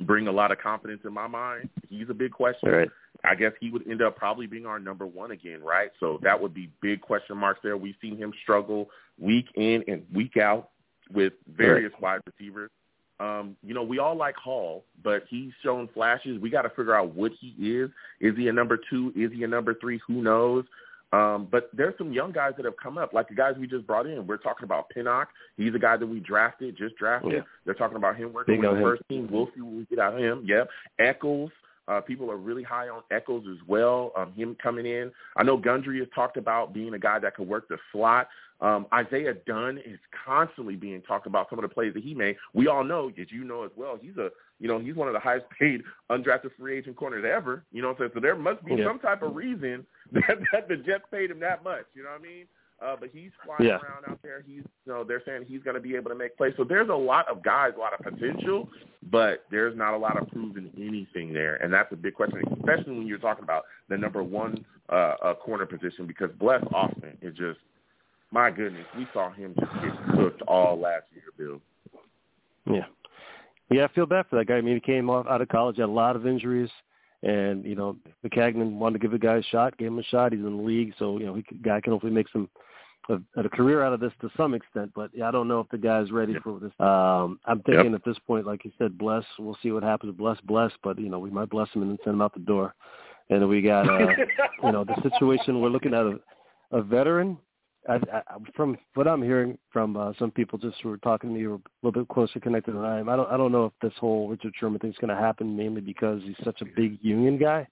bring a lot of confidence in my mind. He's a big question. Right. I guess he would end up probably being our number one again, right? So that would be big question marks there. We've seen him struggle week in and week out with various wide receivers. Um, you know, we all like Hall, but he's shown flashes. We got to figure out what he is. Is he a number two? Is he a number three? Who knows? Um, but there's some young guys that have come up, like the guys we just brought in. We're talking about Pinnock. He's a guy that we drafted, just drafted. Yeah. They're talking about him working Big with the him. first team. We'll see what we get out of him. Yep. Echols. Uh, people are really high on Echols as well. Um, him coming in. I know Guidry has talked about being a guy that could work the slot. Um, Isaiah Dunn is constantly being talked about some of the plays that he made. We all know, as you know as well, he's a you know he's one of the highest paid undrafted free agent corners ever. You know, so, so there must be Yeah. some type of reason that, that the Jets paid him that much. You know what I mean? Uh, but he's flying Yeah. around out there. He's, you know, they're saying he's going to be able to make plays. So there's a lot of guys, a lot of potential, but there's not a lot of proven anything there, and that's a big question, especially when you're talking about the number one uh, uh, corner position because Bless Austin is just, my goodness, we saw him just get cooked all last year, Bill. Yeah. Yeah, I feel bad for that guy. I mean, he came off out of college, had a lot of injuries, and you know, Maccagnan wanted to give the guy a shot, gave him a shot. He's in the league, so you know, he could, guy can hopefully make some a, a career out of this to some extent. But yeah, I don't know if the guy's ready for this. Um, I'm thinking at this point, like you said, bless. We'll see what happens. Bless, bless. But you know, we might bless him and then send him out the door. And we got, uh, you know, the situation we're looking at a, a veteran I, I, from what I'm hearing from uh, some people just who are talking to me who are a little bit closer connected than I am, I don't I don't know if this whole Richard Sherman thing is going to happen mainly because he's such a big union guy,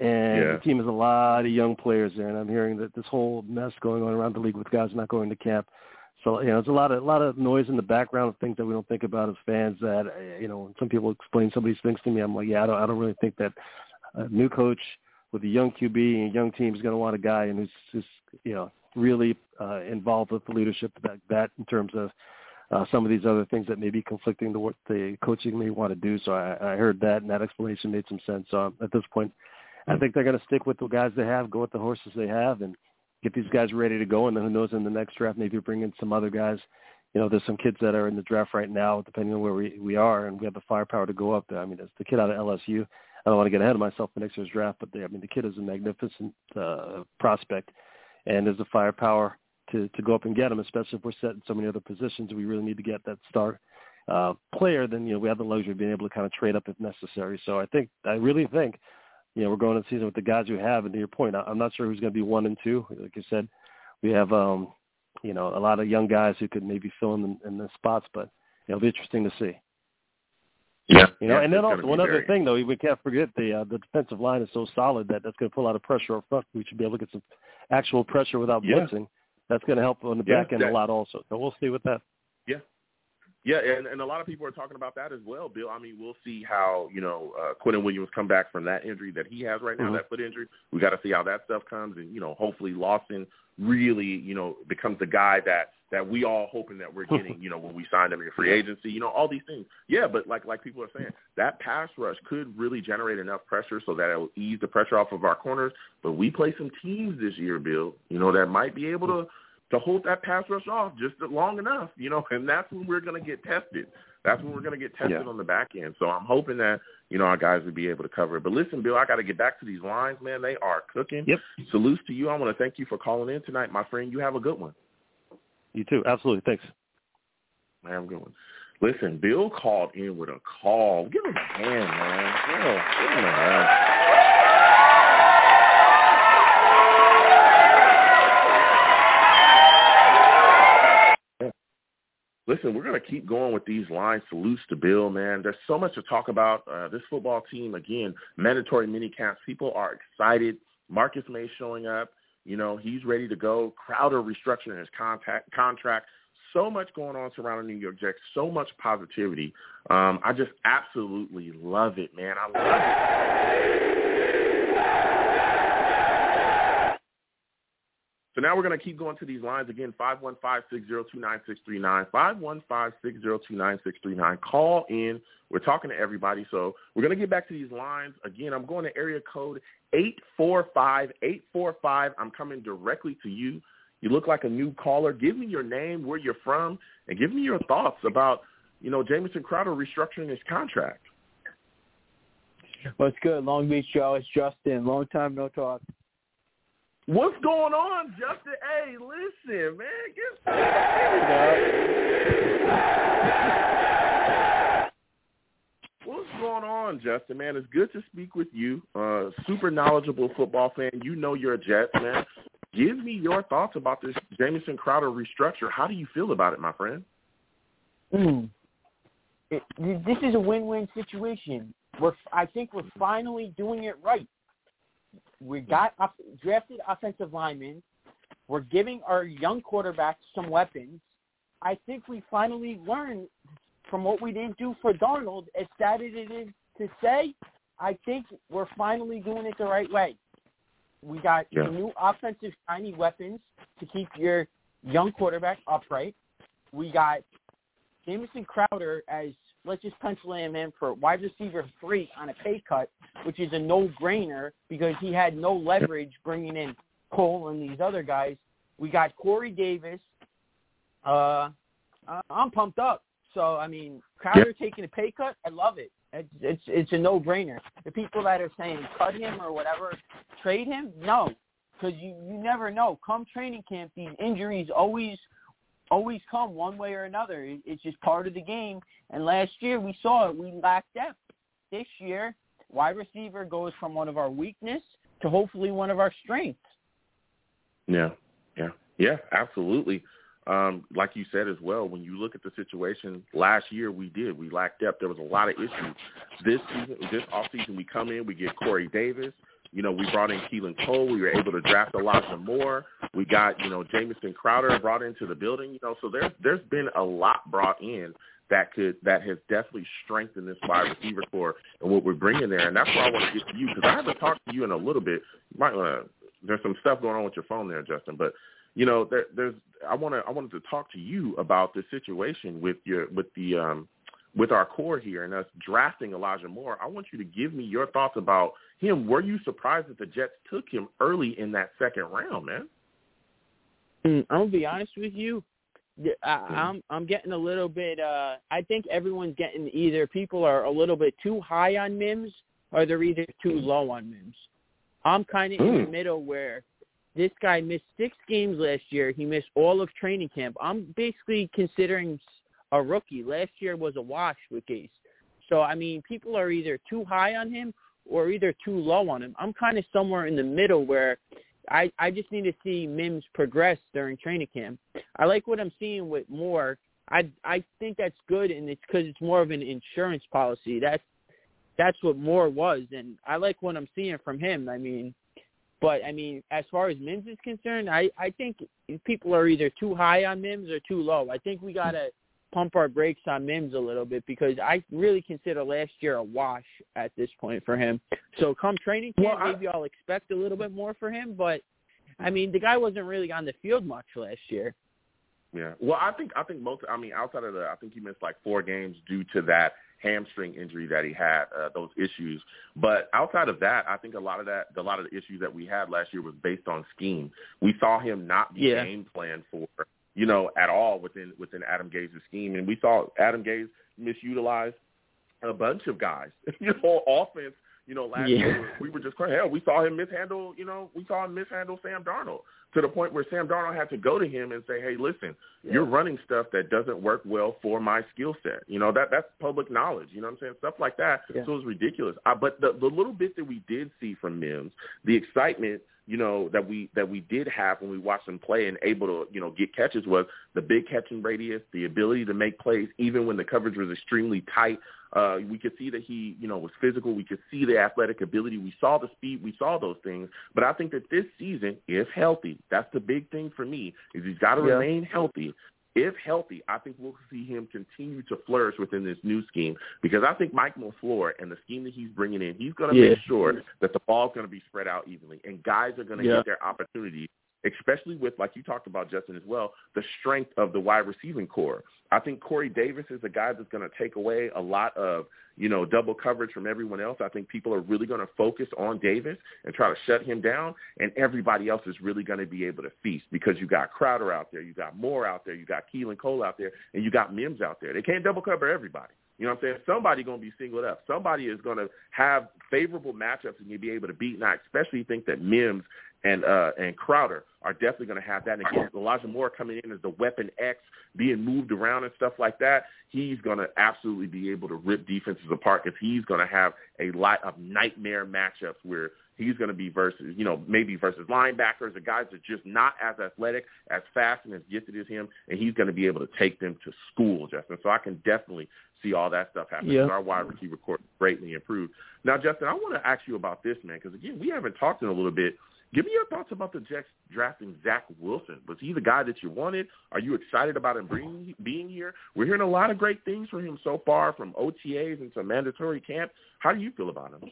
and Yeah. the team has a lot of young players there, and I'm hearing that this whole mess going on around the league with guys not going to camp. So you know, there's a lot of a lot of noise in the background of things that we don't think about as fans. That you know, some people explain some of these things to me, I'm like, yeah, I don't I don't really think that a new coach with a young QB and a young team is going to want a guy and who's, who's you know really uh, involved with the leadership that that in terms of uh, some of these other things that may be conflicting to what the coaching may want to do. So I, I heard that and that explanation made some sense. So at this point, I think they're going to stick with the guys they have, go with the horses they have, and get these guys ready to go. And then who knows in the next draft, maybe bring in some other guys. You know, there's some kids that are in the draft right now, depending on where we, we are, and we have the firepower to go up there. I mean, there's the kid out of LSU. I don't want to get ahead of myself for next year's draft, but they, I mean, the kid is a magnificent uh, prospect, and there's the firepower to to go up and get him, especially if we're set in so many other positions. We really need to get that star uh, player. Then you know we have the luxury of being able to kind of trade up if necessary. So I think I really think you know we're going into the season with the guys we have. And to your point, I'm not sure who's going to be one and two. Like you said, we have um, you know a lot of young guys who could maybe fill in in the spots, but it'll be interesting to see. Yeah, You know, yeah, and then also one other thing though, we can't forget the uh, the defensive line is so solid that that's going to put a lot of pressure up front. We should be able to get some actual pressure without Yeah. blitzing. That's going to help on the Yeah, back end that- a lot also. So we'll see with that. Yeah, and, and a lot of people are talking about that as well, Bill. I mean, we'll see how you know uh, Quinnen Williams come back from that injury that he has right now, Mhm. that foot injury. We got to see how that stuff comes, and you know, hopefully Lawson really you know becomes the guy that that we all hoping that we're getting. you know, when we signed him in free agency, you know, all these things. Yeah, but like like people are saying, that pass rush could really generate enough pressure so that it will ease the pressure off of our corners. But we play some teams this year, Bill. You know, that might be able to to hold that pass rush off just long enough, you know, and that's when we're going to get tested. That's when we're going to get tested Yeah. on the back end. So I'm hoping that, you know, our guys will be able to cover it. But listen, Bill, I got to get back to these lines, man. They are cooking. Yep. Salutes to you. I want to thank you for calling in tonight, my friend. You have a good one. You too. Absolutely. Thanks. I have a good one. Listen, Bill called in with a call. Give him a hand, man. Yeah, give him a hand. Listen, we're going to keep going with these lines. Salutes to Bill, man. There's so much to talk about. Uh, this football team, again, mandatory mini camps. People are excited. Marcus Maye showing up. You know, he's ready to go. Crowder restructuring his contact, contract. So much going on surrounding New York Jets. So much positivity. Um, I just absolutely love it, man. I love it. So now we're going to keep going to these lines again, 515-602-9639, 515-602-9639. Call in. We're talking to everybody. So we're going to get back to these lines. Again, I'm going to area code 845-845. I'm coming directly to you. You look like a new caller. Give me your name, where you're from, and give me your thoughts about, you know, Jamison Crowder restructuring his contract. What's good, Long Beach Joe? It's Justin. Long time no talk. What's going on, Justin? Hey, listen, man. Get What's going on, Justin? Man, it's good to speak with you. Uh, super knowledgeable football fan. You know you're a Jets man. Give me your thoughts about this Jamison Crowder restructure. How do you feel about it, my friend? Mm. It, this is a win-win situation. We're, I think we're finally doing it right. We got up, drafted offensive linemen. We're giving our young quarterbacks some weapons. I think we finally learned from what we didn't do for Darnold, as sad as it is to say, I think we're finally doing it the right way. We got Yeah. new offensive shiny weapons to keep your young quarterback upright. We got Jamison Crowder as let's just pencil him in for wide receiver three on a pay cut, which is a no-brainer because he had no leverage bringing in Cole and these other guys. We got Corey Davis. Uh, I'm pumped up. So I mean, Crowder taking a pay cut, I love it. It's it's it's a no-brainer. The people that are saying cut him or whatever, trade him, no, because you you never know. Come training camp, these injuries always always come one way or another. It's just part of the game. And last year we saw it. We lacked depth. This year, wide receiver goes from one of our weakness to hopefully one of our strengths. Yeah, yeah, yeah, absolutely. Um, like you said as well, when you look at the situation last year, we did we lacked depth. There was a lot of issues. This season, this offseason, we come in, we get Corey Davis. You know, we brought in Keelan Cole. We were able to draft a Elijah Moore. We got you know Jamison Crowder brought into the building. You know, so there's there's been a lot brought in that could that has definitely strengthened this wide receiver corps and what we're bringing there. And that's why I want to get to you because I haven't talked to you in a little bit. You might want. There's some stuff going on with your phone there, Justin, but you know, there, there's I want to I wanted to talk to you about the situation with your with the um with our corps here and us drafting Elijah Moore. I want you to give me your thoughts about him. Were you surprised that the Jets took him early in that second round, man? Mm, I'm gonna be honest with you. I, I'm I'm getting a little bit. uh I think everyone's getting either people are a little bit too high on Mims or they're either too low on Mims. I'm kind of in the Mm. middle where this guy missed six games last year. He missed all of training camp. I'm basically considering a rookie. Last year was a wash with Gase. So I mean, people are either too high on him or either too low on him. I'm kind of somewhere in the middle where I I just need to see Mims progress during training camp. I like what I'm seeing with Moore. I I think that's good, and it's because it's more of an insurance policy. That's that's what Moore was, and I like what I'm seeing from him. I mean, but I mean, as far as Mims is concerned, I I think people are either too high on Mims or too low. I think we gotta pump our brakes on Mims a little bit because I really consider last year a wash at this point for him. So come training camp, Well, I- maybe I'll expect a little bit more for him, but I mean, the guy wasn't really on the field much last year. Yeah. Well, I think I think most. I mean, outside of the, I think he missed like four games due to that hamstring injury that he had, uh, those issues. But outside of that, I think a lot of that, a lot of the issues that we had last year was based on scheme. We saw him not be Yeah. game planned for, you know, at all within within Adam Gase's scheme, and we saw Adam Gase misutilize a bunch of guys. you know, offense. You know, last Yeah. year we were just crying. Hell, we saw him mishandle. You know, we saw him mishandle Sam Darnold to the point where Sam Darnold had to go to him and say, "Hey, listen, you're running stuff that doesn't work well for my skill set." You know that that's public knowledge. You know what I'm saying? Stuff like that. Yeah. So it's ridiculous. Uh, but the the little bit that we did see from Mims, the excitement, you know, that we that we did have when we watched him play and able to you know get catches was the big catching radius, the ability to make plays even when the coverage was extremely tight. Uh, we could see that he, you know, was physical. We could see the athletic ability. We saw the speed. We saw those things. But I think that this season, if healthy, that's the big thing for me, is he's got to Yeah. remain healthy. If healthy, I think we'll see him continue to flourish within this new scheme because I think Mike LaFleur and the scheme that he's bringing in, he's going to Yeah. make sure that the ball's going to be spread out evenly and guys are going to Yeah. get their opportunity especially with, like you talked about, Justin, as well, the strength of the wide receiving corps. I think Corey Davis is a guy that's going to take away a lot of, you know, double coverage from everyone else. I think people are really going to focus on Davis and try to shut him down, and everybody else is really going to be able to feast because you got Crowder out there, you got Moore out there, you got Keelan Cole out there, and you got Mims out there. They can't double cover everybody. You know what I'm saying? Somebody going to be singled up. Somebody is going to have favorable matchups and you'll be able to beat. And I especially think that Mims and uh, and Crowder are definitely going to have that. And again, Elijah Moore coming in as the weapon X, being moved around and stuff like that, he's going to absolutely be able to rip defenses apart because he's going to have a lot of nightmare matchups where he's going to be versus, you know, maybe versus linebackers or guys that are just not as athletic, as fast, and as gifted as him, and he's going to be able to take them to school, Justin. So I can definitely see all that stuff happen. Yeah. Our wide receiver court greatly improved. Now, Justin, I want to ask you about this, man, because again, we haven't talked in a little bit. Give me your thoughts about the Jets drafting Zach Wilson. Was he the guy that you wanted? Are you excited about him bringing, being here? We're hearing a lot of great things from him so far, from OTAs into mandatory camp. How do you feel about him?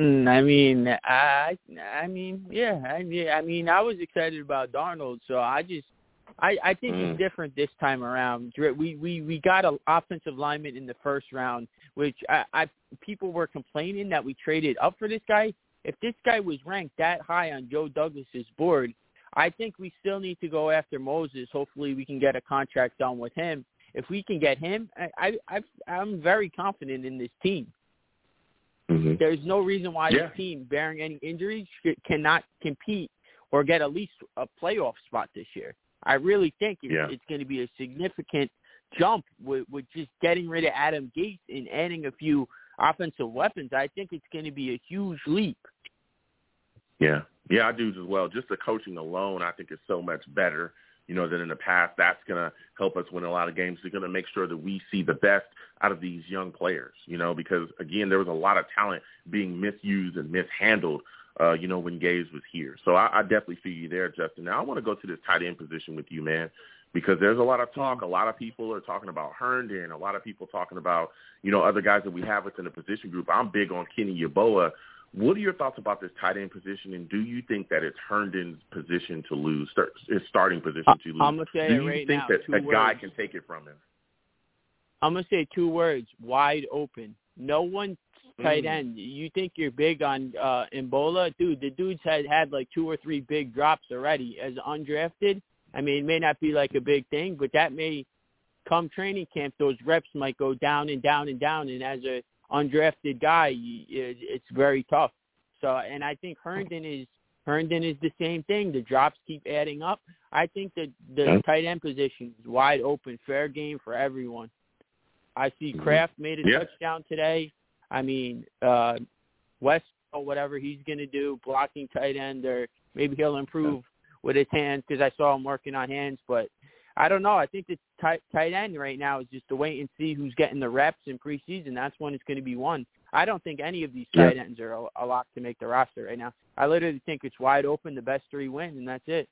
Mm, I mean, I, I mean, yeah, I mean, I mean, I was excited about Darnold, so I just, I, I think Mm. it's different this time around. We, we, we got an offensive lineman in the first round, which I, I, people were complaining that we traded up for this guy. If this guy was ranked that high on Joe Douglas's board, I think we still need to go after Moses. Hopefully, we can get a contract done with him. If we can get him, I, I, I'm very confident in this team. hmm There's no reason why Yeah. this team, bearing any injuries, cannot compete or get at least a playoff spot this year. I really think it's, Yeah. it's going to be a significant jump with, with just getting rid of Adam Gase and adding a few offensive weapons. I think it's going to be a huge leap. Yeah, yeah, I do as well. Just the coaching alone, I think, is so much better. You know, than in the past. That's going to help us win a lot of games. They're going to make sure that we see the best out of these young players. You know, because again, there was a lot of talent being misused and mishandled. Uh, you know, when Gase was here. So I, I definitely feel you there, Justin. Now I want to go to this tight end position with you, man, because there's a lot of talk. A lot of people are talking about Herndon. A lot of people talking about, you know, other guys that we have within the position group. I'm big on Kenny Yeboah. What are your thoughts about this tight end position, and do you think that it's Herndon's position to lose, his starting position to lose? I'm gonna say do you right think now, that a guy can take it from him? I'm gonna say two words: wide open. No one tight Mm. end. You think you're big on uh Yeboah, dude? The dude's had had like two or three big drops already as undrafted. I mean, it may not be like a big thing, but that may come training camp. Those reps might go down and down and down, and as a undrafted guy, it's very tough. So, and I think Herndon is Herndon is the same thing. The drops keep adding up. I think that the Yeah. tight end position is wide open, fair game for everyone. I see Mhm. Kroft made a Yeah. touchdown today. I mean, uh West or whatever he's going to do, blocking tight end, or maybe he'll improve with his hands because I saw him working on hands. But I don't know. I think the tight, tight end right now is just to wait and see who's getting the reps in preseason. That's when it's going to be won. I don't think any of these tight ends are a, a lock to make the roster right now. I literally think it's wide open. The best three win, and that's it.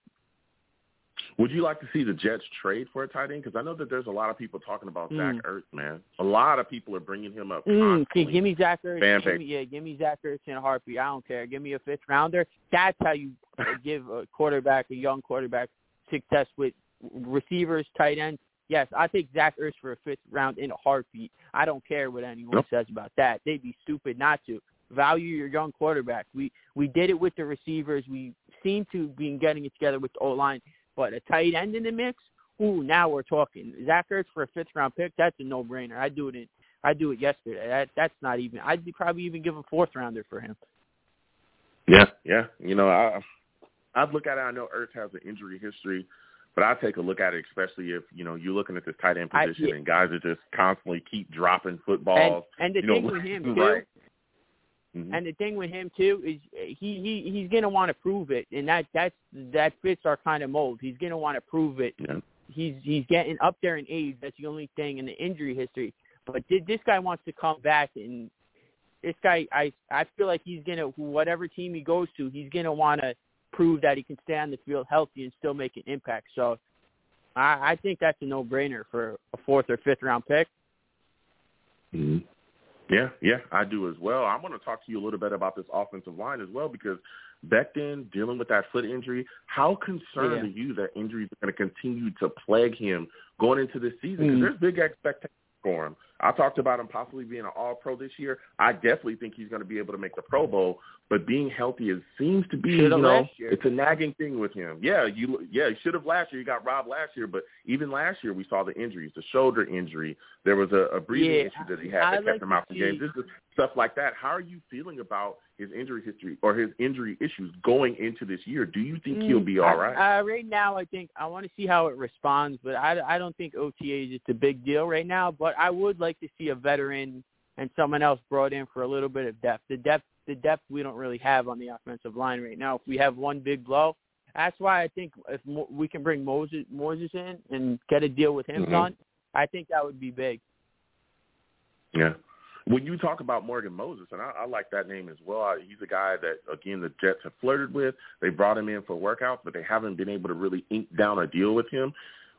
Would you like to see the Jets trade for a tight end? Because I know that there's a lot of people talking about Mm. Zach Ertz, man. A lot of people are bringing him up. Mm, give me Zach Ertz. Fan Give me, yeah, give me Zach Ertz in a heartbeat. I don't care. Give me a fifth rounder. That's how you uh, give a quarterback, a young quarterback, success with receivers, tight ends. Yes, I take Zach Ertz for a fifth round in a heartbeat. I don't care what anyone Yep. says about that. They'd be stupid not to. Value your young quarterback. We we did it with the receivers. We seem to be getting it together with the O line. But a tight end in the mix, ooh, now we're talking. Zach Ertz for a fifth round pick, that's a no brainer. I do it in I do it yesterday. That that's not even. I'd be probably even give a fourth rounder for him. Yeah, yeah. You know, I I'd look at it. I know Ertz has an injury history, but I take a look at it, especially if you know you're looking at this tight end I- position yeah. and guys are just constantly keep dropping footballs. and the you know, thing with him too, right. Mhm. and the thing with him too is he he he's gonna want to prove it, and that that's that fits our kind of mold. He's gonna want to prove it. yeah. He's he's getting up there in age. That's the only thing in the injury history. But thi- this guy wants to come back, and this guy I I feel like he's gonna whatever team he goes to, he's gonna want to prove that he can stay on the field healthy and still make an impact. So I, I think that's a no brainer for a fourth or fifth round pick. hmm Yeah, yeah, I do as well. I want to talk to you a little bit about this offensive line as well because Becton dealing with that foot injury. How concerned Yeah. are you that injuries are going to continue to plague him going into this season? Because Mm. there's big expectations for him. I talked about him possibly being an All-Pro this year. I definitely think he's going to be able to make the Pro Bowl. But being healthy is seems to be, Should've you know, it's a nagging thing with him. Yeah, you, yeah, he should have last year. He got robbed last year, but even last year we saw the injuries, the shoulder injury. There was a, a breathing Yeah, issue that he had I that kept like him out from games. This is stuff like that. How are you feeling about his injury history or his injury issues going into this year? Do you think he'll be Mm, all right? I, uh, right now, I think I want to see how it responds, but I, I don't think OTA is just a big deal right now. But I would like to see a veteran and someone else brought in for a little bit of depth. The depth, the depth we don't really have on the offensive line right now. If we have one big blow, that's why I think if Mo- we can bring Moses Moses in and get a deal with him Mhm. done, I think that would be big. Yeah. When you talk about Morgan Moses, and I, I like that name as well, he's a guy that, again, the Jets have flirted with. They brought him in for workouts, but they haven't been able to really ink down a deal with him.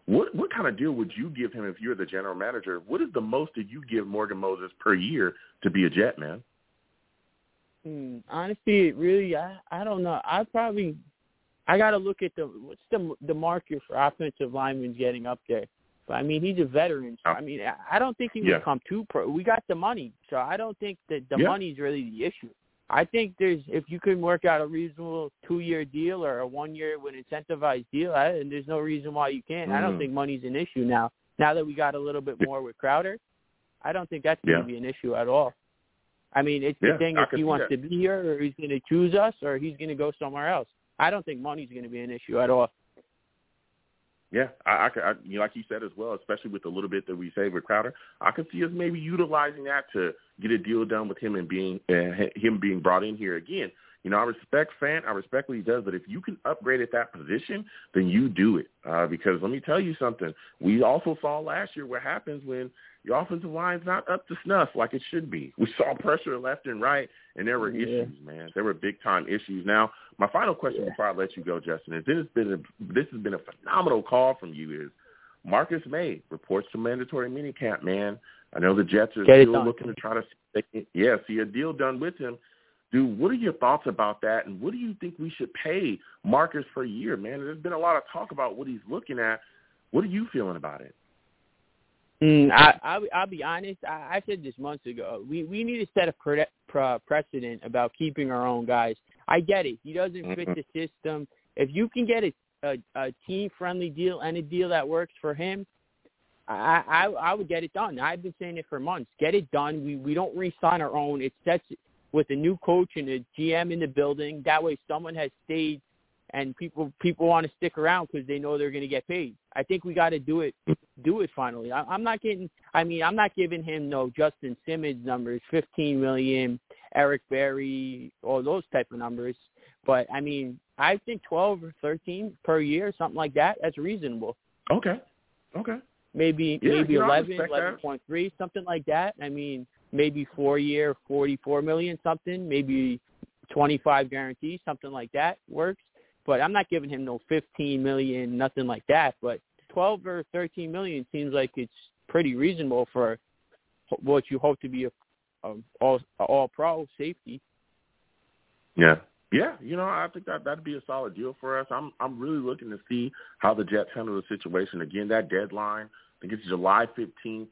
What what kind of deal would you give him if you're the general manager? What is the most that you give Morgan Moses per year to be a Jet, man? Hmm, honestly, really, I I don't know. I probably I got to look at the what's the the market for offensive linemen getting up there. But I mean, he's a veteran. So, I mean, I don't think he Yeah. would come too pro. We got the money, so I don't think that the Yeah. money's really the issue. I think there's if you can work out a reasonable two-year deal or a one-year with incentivized deal, I, and there's no reason why you can't. I don't Mm. think money's an issue now. Now that we got a little bit more with Crowder, I don't think that's going Yeah. to be an issue at all. I mean, it's Yeah, the thing I if he wants that. to be here or he's going to choose us or he's going to go somewhere else. I don't think money's going to be an issue at all. Yeah, I, I, I you know, like you said as well, especially with the little bit that we saved with Crowder, I could see us maybe utilizing that to get a deal done with him and being uh, him being brought in here again. You know, I respect Fant, I respect what he does, but if you can upgrade at that position, then you do it. Uh, because let me tell you something, we also saw last year what happens when your offensive line's not up to snuff like it should be. We saw pressure left and right, and there were Yeah. issues, man. There were big time issues. Now, my final question Yeah. before I let you go, Justin, is this has been a, this has been a phenomenal call from you. Is Marcus Maye reports to mandatory minicamp, man. I know the Jets are Get still looking to try to yeah see a deal done with him. Dude, what are your thoughts about that, and what do you think we should pay Marcus for a year, man? There's been a lot of talk about what he's looking at. What are you feeling about it? Mm, I, I I'll be honest. I, I said this months ago. We we need to set a pre- pre- precedent about keeping our own guys. I get it. He doesn't fit Mhm. the system. If you can get a a, a team friendly deal and a deal that works for him, I, I I would get it done. I've been saying it for months. Get it done. We we don't re-sign our own. It sets with a new coach and a GM in the building. That way, someone has stayed, and people people want to stick around because they know they're going to get paid. I think we got to do it do it finally. I, I'm not getting. I mean, I'm not giving him no Justin Simmons numbers, 15 million, Eric Berry, all those type of numbers. But I mean, I think 12 or 13 per year, something like that. That's reasonable. Okay, okay, Maybe Yeah, maybe you know, 11, 11.3, something like that. I mean, maybe four year, 44 million, something. Maybe 25 guarantees, something like that works. But I'm not giving him no 15 million, nothing like that. But 12 or 13 million seems like it's pretty reasonable for what you hope to be a, a all a all pro safety. yeah, yeah. You know, I think that that'd be a solid deal for us. I'm I'm really looking to see how the Jets handle the situation. Again, that deadline, I think it's July 15th.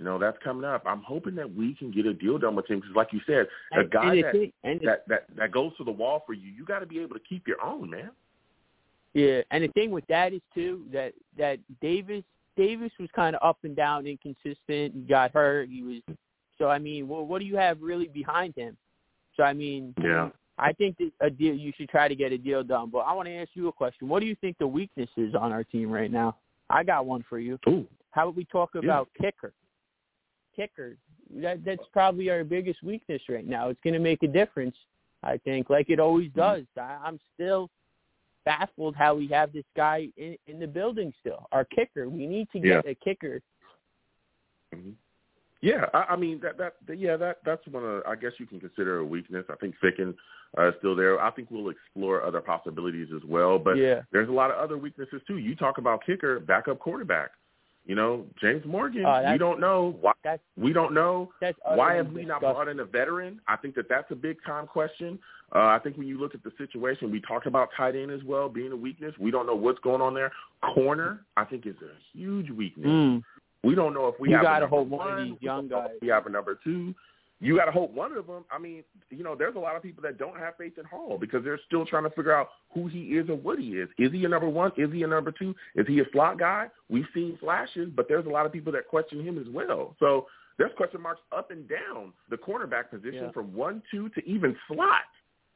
You know, that's coming up. I'm hoping that we can get a deal done with him because, like you said, a And- guy and that, thing- and that that that goes to the wall for you, you got to be able to keep your own, man. Yeah, and the thing with that is too that that Davis Davis was kind of up and down, inconsistent. He got hurt. He was so. I mean, well, what do you have really behind him? So I mean, Yeah. I think that a deal you should try to get a deal done. But I want to ask you a question. What do you think the weakness is on our team right now? I got one for you. Ooh, How about we talk about kicker? Kicker. That that's probably our biggest weakness right now. It's going to make a difference, I think, like it always does. I, I'm still baffled how we have this guy in, in the building still. Our kicker. We need to get a kicker. Mhm. Yeah, I, I mean that, that that yeah that that's one of I guess you can consider a weakness. I think Ficken uh, is still there. I think we'll explore other possibilities as well. But yeah. there's a lot of other weaknesses too. You talk about kicker, backup quarterback. You know, James Morgan. That's- we don't know why. That's We don't know why have we not brought in a veteran? I think that that's a big time question. Uh, I think when you look at the situation, we talked about tight end as well being a weakness. We don't know what's going on there. Corner, I think, is a huge weakness. Mm. We don't know if we You have. a gotta number hope one of these young don't know if guys- We have a number two. You got to hope one of them. I mean, you know, there's a lot of people that don't have faith in Hall because they're still trying to figure out who he is and what he is. Is he a number one? Is he a number two? Is he a slot guy? We've seen flashes, but there's a lot of people that question him as well. So there's question marks up and down the cornerback position Yeah. from one, two to even slot.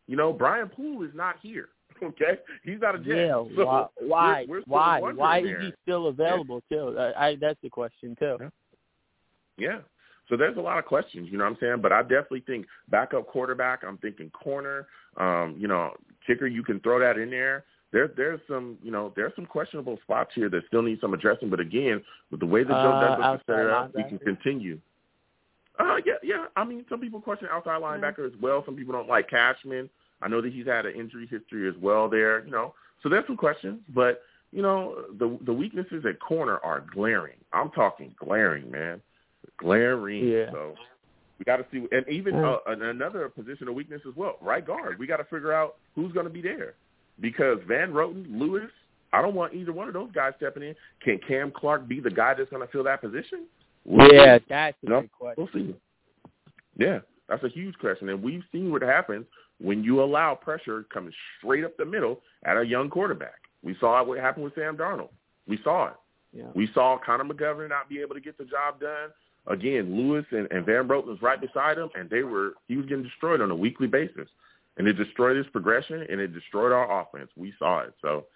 You know, Brian Poole is not here. Okay, he's not a Jet. Yeah, So why? Why? we're still why? Why there. is he still available too? I, I that's the question too. Yeah. Yeah. So there's a lot of questions, you know what I'm saying? But I definitely think backup quarterback, I'm thinking corner, um, you know, kicker, you can throw that in there. There, there's some, you know, there's some questionable spots here that still need some addressing. But again, with the way that Joe Uh, Douglas has set it up, we can continue. Uh, yeah, yeah. I mean, some people question outside linebacker as well. Some people don't like Cashman. I know that he's had an injury history as well there, you know. So there's some questions, but you know, the the weaknesses at corner are glaring. I'm talking glaring, man. Glaring. Yeah. So We got to see, and even uh, another position of weakness as well, right guard. We got to figure out who's going to be there because Van Roten, Lewis, I don't want either one of those guys stepping in. Can Cam Clark be the guy that's going to fill that position? We'll yeah, see. that's a no, question. We'll see. Yeah, that's a huge question, and we've seen what happens when you allow pressure coming straight up the middle at a young quarterback. We saw what happened with Sam Darnold. We saw it. Yeah. We saw Connor McGovern not be able to get the job done. Again, Lewis and, and Van Roten was right beside him, and they were he was getting destroyed on a weekly basis, and it destroyed his progression and it destroyed our offense. We saw it. So,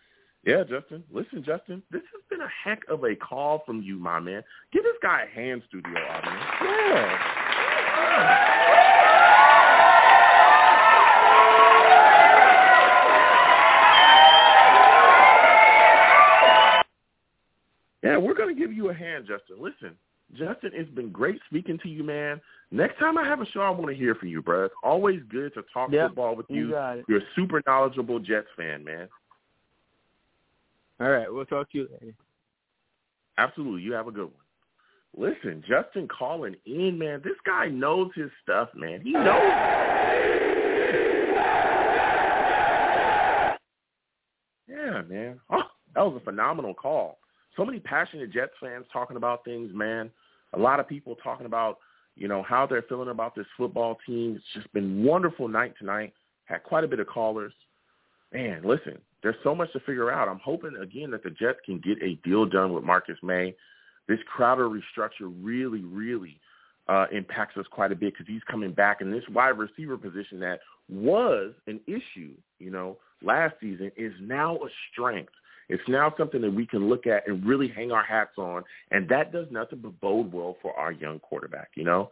yeah, Justin. Listen, Justin, this has been a heck of a call from you, my man. Give this guy a hand, studio audience. Yeah. Yeah, we're going to give you a hand, Justin. Listen, Justin, it's been great speaking to you, man. Next time I have a show, I want to hear from you, bro. It's always good to talk yep, football with you. you You're a super knowledgeable Jets fan, man. All right, we'll talk to you later. Absolutely. You have a good one. Listen, Justin calling in, man. This guy knows his stuff, man. He knows. Yeah, man. Oh, that was a phenomenal call so many passionate Jets fans talking about things, man. A lot of people talking about, you know, how they're feeling about this football team. It's just been wonderful night tonight. Had quite a bit of callers. Man, listen, there's so much to figure out. I'm hoping again that the Jets can get a deal done with Marcus Maye. This Crowder restructure really, really uh, impacts us quite a bit because he's coming back, and this wide receiver position that was an issue, you know, last season is now a strength. It's now something that we can look at and really hang our hats on, and that does nothing but bode well for our young quarterback. You know,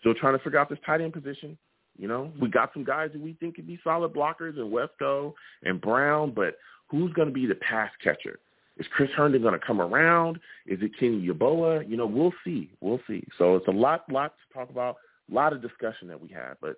still trying to figure out this tight end position. You know, we got some guys that we think could be solid blockers in Wesco and Brown, but who's going to be the pass catcher? Is Chris Herndon going to come around? Is it Kenny Yeboah? You know, we'll see. We'll see. So it's a lot, lot to talk about, a lot of discussion that we have. But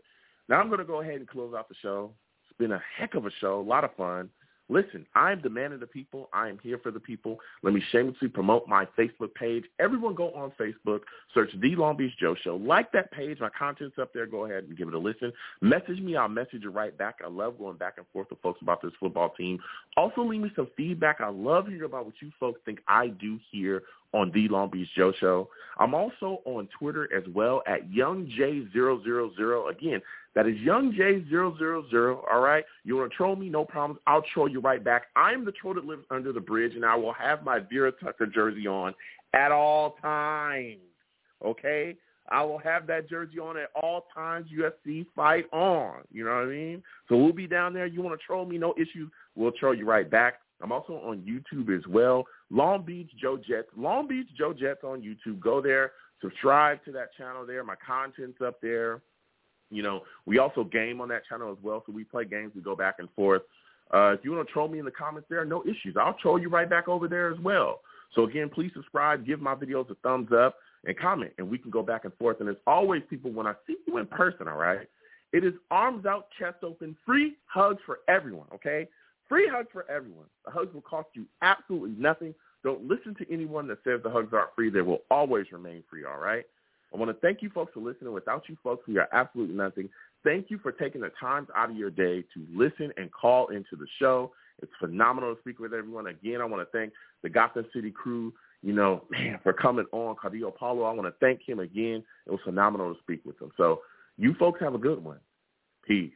now I'm going to go ahead and close out the show. It's been a heck of a show, a lot of fun. Listen, I'm the man of the people. I am here for the people. Let me shamelessly promote my Facebook page. Everyone go on Facebook, search The Long Beach Joe Show. Like that page. My content's up there. Go ahead and give it a listen. Message me. I'll message you right back. I love going back and forth with folks about this football team. Also, leave me some feedback. I love hearing about what you folks think I do here on The Long Beach Joe Show. I'm also on Twitter as well at YoungJ000. Again, that is YoungJ000. All right? You want to troll me? No problems. I'll troll you right back. I'm the troll that lives under the bridge, and I will have my Vera Tucker jersey on at all times. Okay? I will have that jersey on at all times. UFC fight on. You know what I mean? So we'll be down there. You want to troll me? No issue. We'll troll you right back. I'm also on YouTube as well. Long Beach Joe Jets. Long Beach Joe Jets on YouTube. Go there. Subscribe to that channel there. My content's up there. You know, we also game on that channel as well. So we play games. We go back and forth. Uh, if you want to troll me in the comments there, no issues. I'll troll you right back over there as well. So again, please subscribe, give my videos a thumbs up, and comment, and we can go back and forth. And as always, people, when I see you in person, all right, it is arms out, chest open, free hugs for everyone, okay? Free hugs for everyone. The hugs will cost you absolutely nothing. Don't listen to anyone that says the hugs aren't free. They will always remain free, all right? I want to thank you folks for listening. Without you folks, we are absolutely nothing. Thank you for taking the time out of your day to listen and call into the show. It's phenomenal to speak with everyone. Again, I want to thank the Gotham City crew, you know, man, for coming on. Claudio Paulo, I want to thank him again. It was phenomenal to speak with him. So you folks have a good one. Peace.